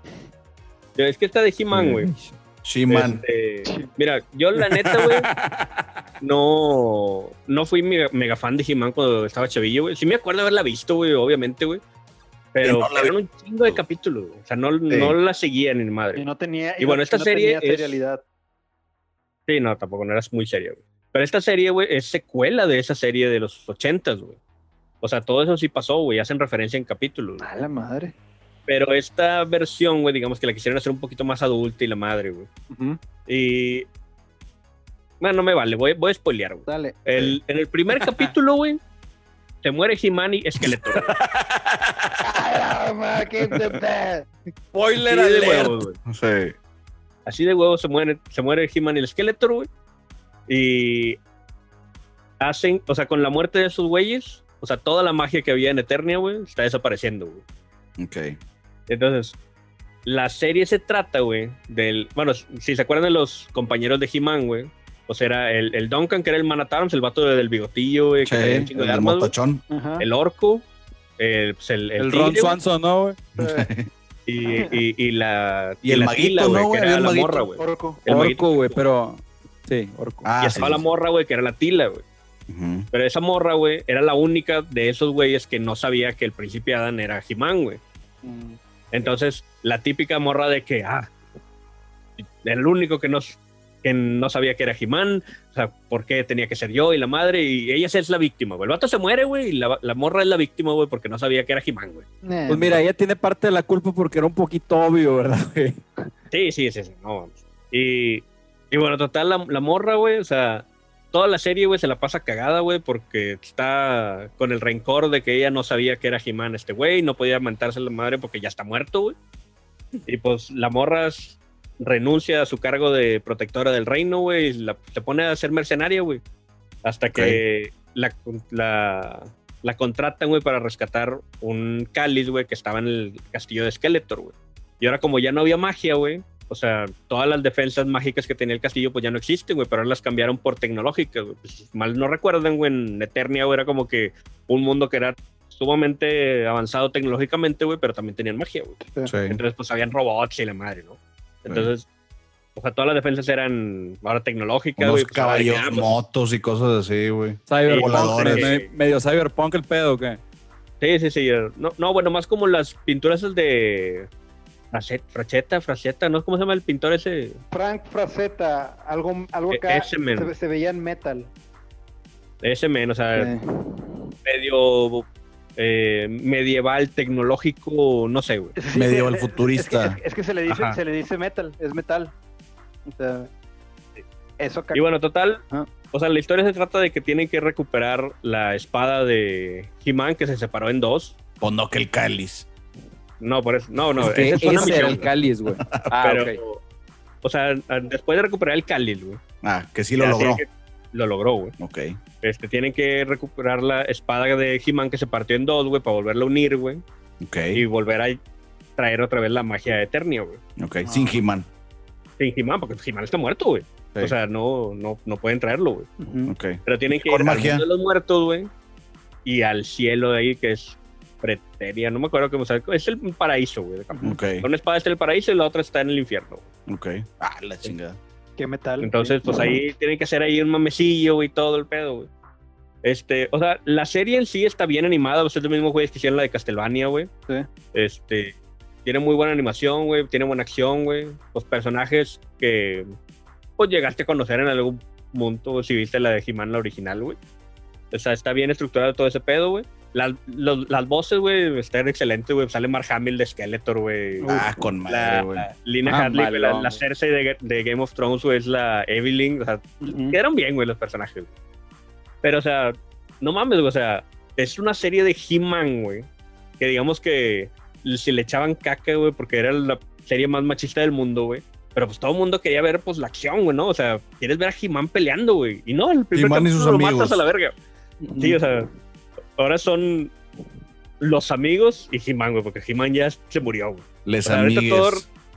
Es que está de He-Man, güey. She-Man. Este, mira, yo la neta, güey, no, no fui mega, mega fan de He-Man cuando estaba chavillo, güey. Sí me acuerdo haberla visto, güey, obviamente, güey. Pero Y no la eran un chingo de capítulos, güey. O sea, no, no la seguía ni Y madre. no tenía. Y bueno, no- esta no serie tenía es- serialidad. Sí, no, tampoco no eras muy seria, güey. Pero esta serie, güey, es secuela de esa serie de los ochentas, güey. O sea, todo eso sí pasó, güey. Hacen referencia en capítulos. güey. A la madre. Pero esta versión, güey, digamos que la quisieron hacer un poquito más adulta y la madre, güey. Ujú. Y. Bueno, no me vale, voy, voy a spoilear, güey. Dale. El- en el primer capítulo, güey, se muere He-Man y Esqueleto. Spoiler alert. huevos, güey. Sí. Así de huevos se muere, se muere He-Man y el Skeletor, güey. Y hacen, o sea, con la muerte de esos güeyes, o sea, toda la magia que había en Eternia, güey, está desapareciendo, güey. Ok. Entonces, la serie se trata, güey, del. Bueno, si se acuerdan de los compañeros de He-Man, güey. O sea, era el, el Duncan, que era el Man at Arms, el vato del bigotillo, güey, que Sí, tenía un chingo el de armas. El orco, el, pues, el, El, tigre, Ron güey, Swanson, ¿no, güey? y, y, y la. Y el la maguito, tila, ¿no, güey? Que era la maguito. morra, güey. Orco. El. Orco, güey, pero. Sí, Orco. Ah, y sí, estaba la sí. morra, güey, que era la tila, güey. Pero esa morra, güey, era la única de esos güeyes que no sabía que el príncipe Adam era He-Man, güey. Mm. Entonces, la típica morra de que, ah, era el único que no, que no sabía que era He-Man, o sea, ¿por qué tenía que ser yo y la madre? Y ella es la víctima, güey. El vato se muere, güey, y la, la morra es la víctima, güey, porque no sabía que era He-Man, güey. Eh, Pues mira, ella tiene parte de la culpa porque era un poquito obvio, ¿verdad, güey? Sí, sí, sí, sí, no vamos. Y, y bueno, total, la, la morra, güey, o sea, toda la serie, güey, se la pasa cagada, güey, porque está con el rencor de que ella no sabía que era He-Man este güey, no podía mentarse la madre porque ya está muerto, güey. Y pues la morra renuncia a su cargo de protectora del reino, güey, y la- se pone a ser mercenaria, güey. Hasta que la, la, la contratan, güey, para rescatar un cáliz, güey, que estaba en el castillo de Skeletor, güey. Y ahora como ya no había magia, güey, o sea, todas las defensas mágicas que tenía el castillo pues ya no existen, güey, pero ahora las cambiaron por tecnológicas, güey. Pues, mal no recuerdan, güey, en Eternia, güey, era como que un mundo que era sumamente avanzado tecnológicamente, güey, pero también tenían magia, güey. Sí. Entonces, pues habían robots y la madre, ¿no? Entonces, o sea, todas las defensas eran ahora tecnológicas, güey. pues, caballos, ah, pues, motos y cosas así, güey. Cyberpunk, me- medio cyberpunk el pedo, ¿o ¿qué? Sí, sí, sí. No, no, bueno, más como las pinturas de Fracheta, Fracheta, ¿no? ¿Cómo se llama el pintor ese? Frank Frazetta, algo, algo E- acá ese se, se veía en metal. Ese men, o sea, Eh, medio eh, medieval, tecnológico, no sé, güey. sí, Medieval es- es- futurista. Es, que- es que se le dice, Ajá. se le dice metal, es metal. O sea, eso. Y bueno, total, Ajá. o sea, la historia se trata de que tienen que recuperar la espada de He-Man que se separó en dos. Pues no que el cáliz. No, por eso. No, no. Es que es ese era misión, el cáliz, güey. Ah, Pero, ok. o sea, después de recuperar el cáliz, güey. Ah, que sí lo logró. que- lo logró, güey. Ok. Este, tienen que recuperar la espada de He-Man que se partió en dos, güey, para volverla a unir, güey. Ok. Y volver a traer otra vez la magia de Eternia, güey. Ok. Sin He-Man. Sin He-Man, porque He-Man está muerto, güey. Sí. O sea, no, no, no pueden traerlo, güey. Ujú. Ok. Pero tienen que Con ir al magia. mundo de los muertos, güey. Y al cielo de ahí, que es Preteria. No me acuerdo cómo se Es el paraíso, güey. de Capcom. Ok. Una espada está en el paraíso y la otra está en el infierno. güey. Ok. Ah, la chingada. Qué metal. Entonces, pues ahí tienen que hacer ahí un mamecillo y todo el pedo, güey. Este, o sea, la serie en sí está bien animada. es los mismos güeyes que hicieron la de Castlevania, güey. Sí. Este, tiene muy buena animación, güey. Tiene buena acción, güey. Los personajes que, pues, llegaste a conocer en algún punto si viste la de He-Man, la original, güey. O sea, está bien estructurado todo ese pedo, güey. Las, los- las voces, güey, están excelentes, güey. Sale Mark Hamill de Skeletor, güey. Ah, con madre, güey. Lina Ah, Hadley, güey, la, la. Cersei de, de Game of Thrones, güey, es la Evelyn. O sea, Ujú. quedaron bien, güey, los personajes. güey. Pero, o sea, no mames, güey. O sea, es una serie de He-Man, güey. Que digamos que si le echaban caca, güey, porque era la serie más machista del mundo, güey. Pero pues todo el mundo quería ver, pues, la acción, güey, ¿no? O sea, quieres ver a He-Man peleando, güey. Y no, el primer He-Man y sus capítulo lo amigos. matas a la verga. Sí, o sea, ahora son los amigos y He-Man, güey, porque He-Man ya se murió, güey. Les O sea, todo,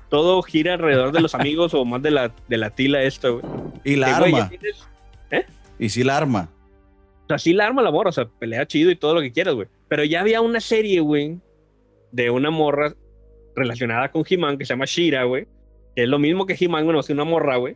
todo gira alrededor de los amigos o más de la, de la tila esta, güey. Y la güey, arma. tienes- Y sí la arma. O sea, sí la arma la morra, o sea, pelea chido y todo lo que quieras, güey. Pero ya había una serie, güey, de una morra relacionada con He-Man que se llama Shira, güey. Que es lo mismo que He-Man, bueno, es una morra, güey.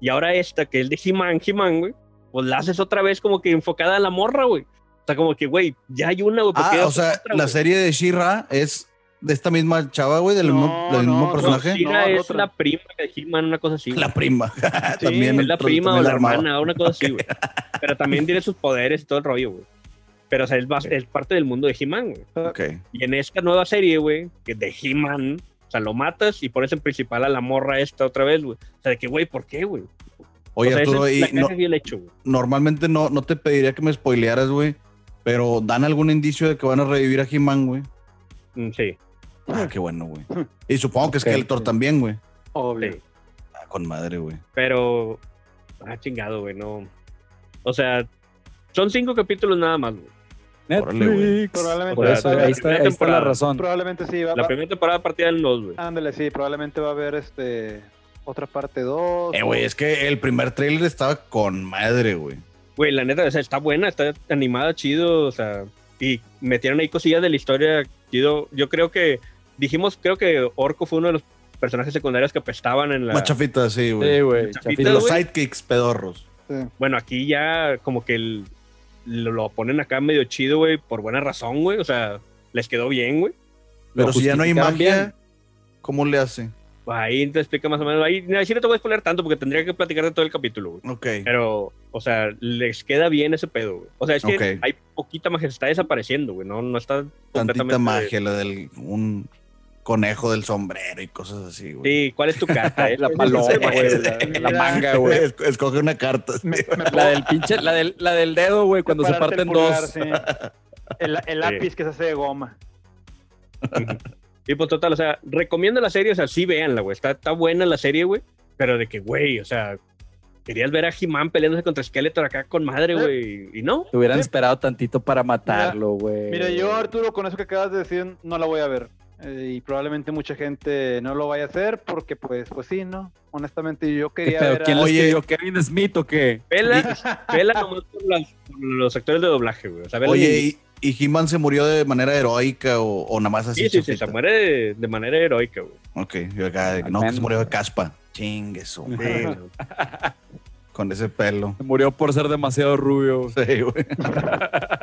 Y ahora esta, que es de He-Man, He-Man, güey, pues la haces otra vez como que enfocada a la morra, güey. O sea, como que, güey, ya hay una, güey. ¿por qué Ah, o sea, otra, la serie de She-Ra es de esta misma chava, güey, del No, mismo, del mismo no, personaje. No, es otra. la prima de He-Man, una cosa así. La prima. también es la otro- prima o la hermana, una cosa así, güey. Pero también tiene sus poderes y todo el rollo, güey. Pero, o sea, es, es parte del mundo de He-Man, güey. Ok. Y en esta nueva serie, güey, que de He-Man, o sea, lo matas y pones en principal a la morra esta otra vez, güey. O sea, de que, güey, ¿por qué, güey? Oye, o sea, Arturo, es y no- hecho, güey. normalmente no, no te pediría que me spoilearas, güey. Pero dan algún indicio de que van a revivir a He-Man, güey. Mm, Sí, Ah, qué bueno, güey. Y supongo que Ok. Skeletor también, güey. Obvio. sí. Ah, con madre, güey. Pero, ah, chingado, güey, no. O sea, son cinco capítulos nada más, güey. Netflix. Probablemente. Por eso, ahí está, ahí está la razón. Probablemente sí. Va, La va- primera temporada partida del 2, güey. Ándale, sí. Probablemente va a haber este otra parte 2. Eh, güey, es que el primer trailer estaba con madre, güey. Güey, la neta, o sea, está buena, está animada, chido, o sea, y metieron ahí cosillas de la historia, chido. Yo creo que, dijimos, creo que Orco fue uno de los personajes secundarios que apestaban en la... Más chafita, sí, Sí, güey. güey. Chapita, de chafita. los güey. sidekicks pedorros. Bueno, aquí ya como que el- lo, lo ponen acá medio chido, güey, por buena razón, güey, o sea, les quedó bien, güey. Lo Pero si ya no hay magia, bien. ¿cómo le hace? Ahí te explica más o menos, ahí, ahí sí no te voy a spoiler tanto porque tendría que platicar de todo el capítulo, güey. Ok. Pero, o sea, les queda bien ese pedo, güey. O sea, es que hay poquita magia, se está desapareciendo, güey, no, no está Tantita completamente- magia, la del un conejo del sombrero y cosas así, güey. Sí, ¿cuál es tu carta? La Esa- paloma, güey. La, la manga, güey. Es- Escoge una carta. sí. Me, me La del pinche, la del, la del dedo, güey, cuando se parten pulgar, dos. sí. El, el lápiz que se hace de goma. Y pues total, o sea, recomiendo la serie, o sea, sí véanla, güey. Está, está buena la serie, güey. Pero de que, güey, o sea, querías ver a He-Man peleándose contra Skeletor acá con madre, güey. Y no. Te hubieran Sí. esperado tantito para matarlo, güey. Mira, yo, Arturo, con eso que acabas de decir, no la voy a ver. Eh, y probablemente mucha gente no lo vaya a hacer porque, pues, pues sí, ¿no? Honestamente, yo ¿Qué quería Oye. escribió? ¿Kevin Smith o qué? Vela, vela nomás por, las- por los actores de doblaje, güey. O sea, vela Oye, y- ¿y, y He-Man se murió de manera heroica o, o nada más así? sí, sí, sí, se muere de, de manera heroica, güey. Ok, yo acá, no, que se murió de caspa. Chingue güey. con ese pelo. Se murió por ser demasiado rubio. Sí, güey.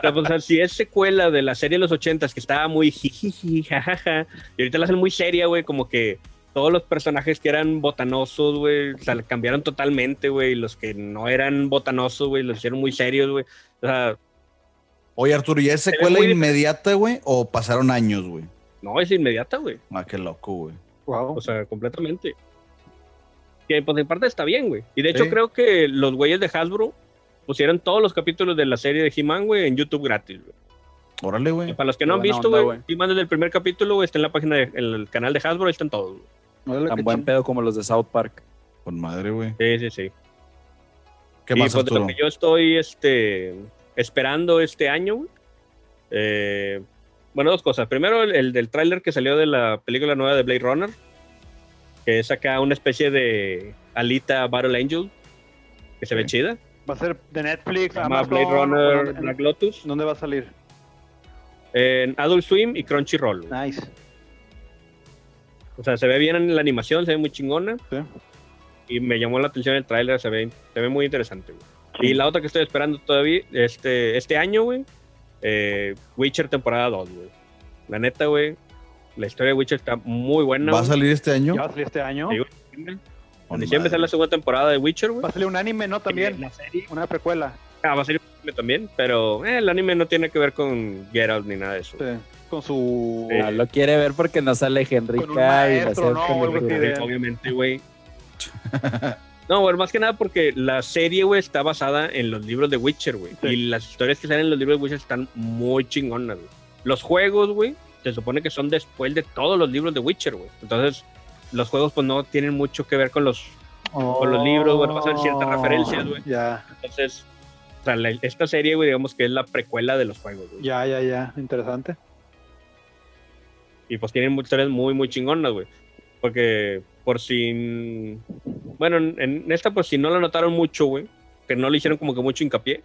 Pues, o sea, si es secuela de la serie de los ochentas que estaba muy jijiji, jajaja, y ahorita la hacen muy seria, güey, como que todos los personajes que eran botanosos, güey, o sea, cambiaron totalmente, güey, y los que no eran botanosos, güey, los hicieron muy serios, güey. O sea, Oye, Arturo, ¿y es secuela muy inmediata, güey? ¿O pasaron años, güey? no, es inmediata, güey. Ah, qué loco, güey. Wow. O sea, completamente. Que pues en parte está bien, güey. Y de hecho Sí. creo que los güeyes de Hasbro pusieron todos los capítulos de la serie de He-Man, güey, en YouTube gratis, güey. Órale, güey. para los que no han visto, güey, más desde el primer capítulo, güey, está en la página, de- en el canal de Hasbro, ahí están todos. güey. Órale, Tan buen ching- pedo como los de South Park. Con madre, güey. Sí, sí, sí. ¿Qué y más, pues de lo que yo estoy este, esperando este año, güey. eh, bueno, dos cosas. Primero, el, el del tráiler que salió de la película nueva de Blade Runner, que es acá una especie de Alita Battle Angel, que se ve chida. Va a ser de Netflix, Amazon, Blade Runner ¿dónde- Black Lotus, ¿Dónde va a salir? en Adult Swim y Crunchyroll. Nice. O sea, se ve bien en la animación, se ve muy chingona. Sí. Y me llamó la atención el tráiler, se ve, se ve muy interesante, güey. Y la otra que estoy esperando todavía, este, este año, güey, eh, Witcher temporada 2, güey. La neta, güey, la historia de Witcher está muy buena. ¿Va a salir este año? ¿Ya va a salir este año? Sí, en diciembre. Sale la segunda temporada de Witcher, güey. Va a salir un anime, ¿no? También. La serie. Una precuela. Ah, va a salir un anime también, pero eh, el anime no tiene que ver con Geralt ni nada de eso. Sí, Con su. Sí. No lo quiere ver porque no sale Henry Con un Cavill. ¿no? Obviamente, güey. No, güey, más que nada porque la serie, güey, está basada en los libros de Witcher, güey. Sí. Y las historias que salen en los libros de Witcher están muy chingonas, güey. Los juegos, güey, se supone que son después de todos los libros de Witcher, güey. Entonces, los juegos, pues, no tienen mucho que ver con los... con los libros, bueno, ser ciertas referencias, güey. Ya, Entonces, o sea, la- esta serie, güey, digamos que es la precuela de los juegos, güey. ya, ya, ya. Interesante. Y pues tienen muchas historias muy, muy chingonas, güey. Porque por si... Bueno, en, en esta pues si no lo notaron mucho, güey. Que no le hicieron como que mucho hincapié.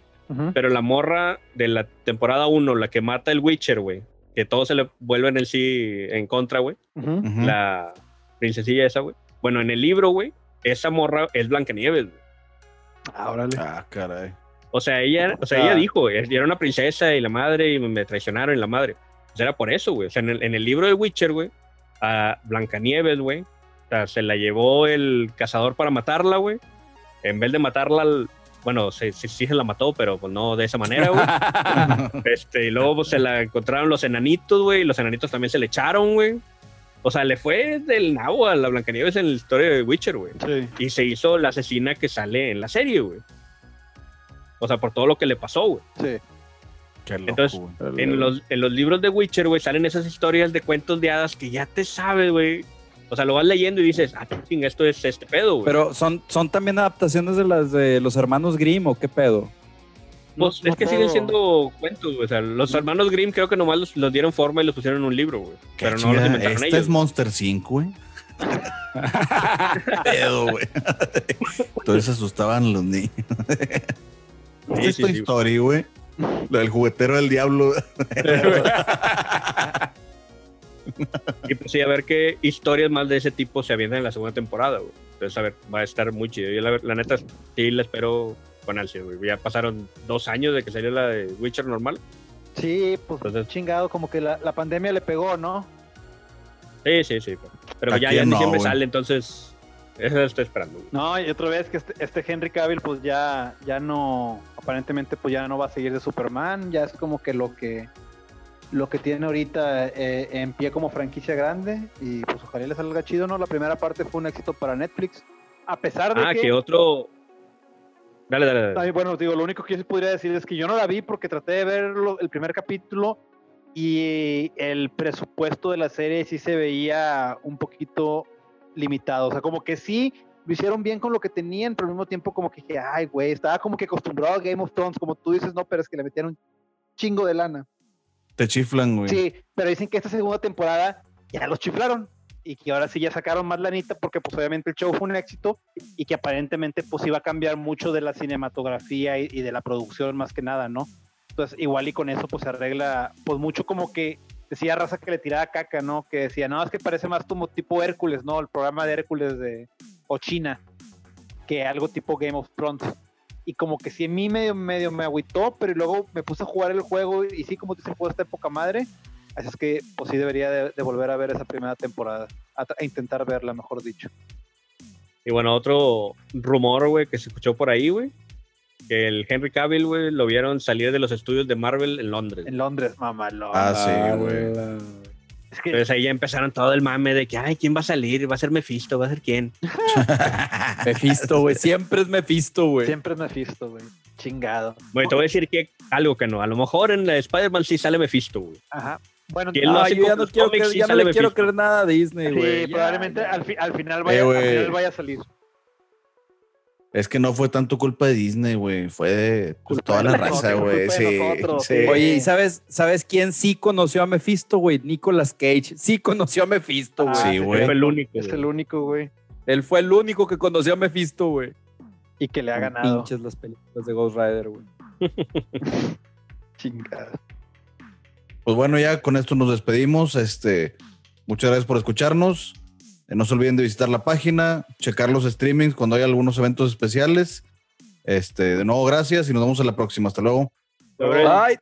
Pero la morra de la temporada 1, la que mata el Witcher, güey. Que todo se le vuelve en el sí en contra, güey. La princesilla esa, güey. Bueno, en el libro, güey, esa morra es Blancanieves, güey. Ah, órale. Ah, caray. O sea, ella, o sea, Ah. ella dijo, "Yo era una princesa y la madre y me traicionaron y la madre. O sea, era por eso, güey. O sea, en el, en el libro de Witcher, güey, a Blancanieves, güey, o sea, se la llevó el cazador para matarla, güey. En vez de matarla, al- bueno, sí, sí, sí se la mató, pero pues no de esa manera, güey. este, y luego pues, se la encontraron los enanitos, güey, y los enanitos también se le echaron, güey. O sea, le fue del nabo a la Blancanieves en la historia de Witcher, güey Sí. y se hizo la asesina que sale en la serie, güey. O sea, por todo lo que le pasó, güey. Sí. Qué loco, Entonces. En los, en los libros de Witcher, güey, salen esas historias de cuentos de hadas que ya te sabes, güey. O sea, lo vas leyendo y dices, ah, ching, esto es este pedo, güey. Pero son, son también adaptaciones de las de los hermanos Grimm o qué pedo. pues, no es que siguen siendo cuentos, güey. O sea, los hermanos Grimm creo que nomás los, los dieron forma y los pusieron en un libro, güey. Qué Pero no los inventaron Este ellos. es Monster 5, güey. Pedo, güey. Entonces se asustaban los niños. Sí, es sí, Toy sí. Story, güey. Lo del juguetero del diablo. Y pues sí, a ver qué historias más de ese tipo se avientan en la segunda temporada, güey. Entonces, a ver, va a estar muy chido. Yo la, la neta sí la espero con ansia, güey. Ya pasaron dos años de que salió la de Witcher normal. Sí, pues Entonces- chingado, como que la, la pandemia le pegó, ¿no? Sí, sí, sí. Pero ¿A ya, ya en no, diciembre güey? sale, entonces eso lo estoy esperando, güey. No, y otra vez que este, este Henry Cavill, pues ya, ya no, aparentemente, pues ya no va a seguir de Superman, ya es como que lo que lo que tiene ahorita eh, en pie como franquicia grande y pues ojalá le salga chido, ¿no? La primera parte fue un éxito para Netflix, a pesar de Ah, que... que otro. Dale, dale, dale. Ay, bueno, digo, lo único que yo sí podría decir es que yo no la vi porque traté de ver el primer capítulo y el presupuesto de la serie sí se veía un poquito limitado. O sea, como que sí lo hicieron bien con lo que tenían, pero al mismo tiempo como que dije, ay, güey, estaba como que acostumbrado a Game of Thrones, como tú dices, no, pero es que le metieron un chingo de lana. Te chiflan, güey. Sí, pero dicen que esta segunda temporada ya los chiflaron y que ahora sí ya sacaron más lanita porque pues obviamente el show fue un éxito y que aparentemente pues iba a cambiar mucho de la cinematografía y, de la producción más que nada, ¿no? Entonces igual y con eso pues se arregla pues mucho como que decía Raza que le tiraba caca, ¿no? Que decía, no, es que parece más como tipo Hércules, ¿no? El programa de Hércules de o China que algo tipo Game of Thrones. Y como que sí, a mí medio, medio me agüitó, pero luego me puse a jugar el juego y sí, como dice, el juego está en poca madre. Así es que, pues sí, debería de, de volver a ver esa primera temporada, a intentar verla, mejor dicho. Y bueno, otro rumor, güey, que se escuchó por ahí, güey. Que el Henry Cavill, güey, lo vieron salir de los estudios de Marvel en Londres. En Londres, mamalón. Ah, sí, güey. Es que Entonces ahí ya empezaron todo el mame de que, ay, ¿quién va a salir? ¿Va a ser Mephisto? ¿Va a ser quién? Mephisto, güey. Siempre es Mephisto, güey. siempre es Mephisto, güey. Chingado. Bueno, te voy a decir que algo que no. A lo mejor en la Spider-Man sí sale Mephisto, güey. Ajá. Bueno, Ah, yo ya no, quiero creer- y ya no le quiero creer nada a Disney, sí, güey. Ya, probablemente ya. Al, fi- al final vaya, al güey. final vaya a salir. Es que no fue tanto culpa de Disney, güey. Fue de pues, toda de la raza, güey. Sí, nosotros, sí. Oye, ¿y sabes, sabes quién sí conoció a Mephisto, güey? Nicolas Cage. Sí conoció a Mephisto, güey. Ah, Sí, güey. Fue el único. Es el único, güey. Él fue el único que conoció a Mephisto, güey. Y que le ha ganado. Pinches las películas de Ghost Rider, güey. Chingado. Pues bueno, ya con esto nos despedimos. Este, muchas gracias por escucharnos. Eh, no se olviden de visitar la página, checar los streamings cuando hay algunos eventos especiales. Este, de nuevo, gracias y nos vemos en la próxima. Hasta luego. Bye.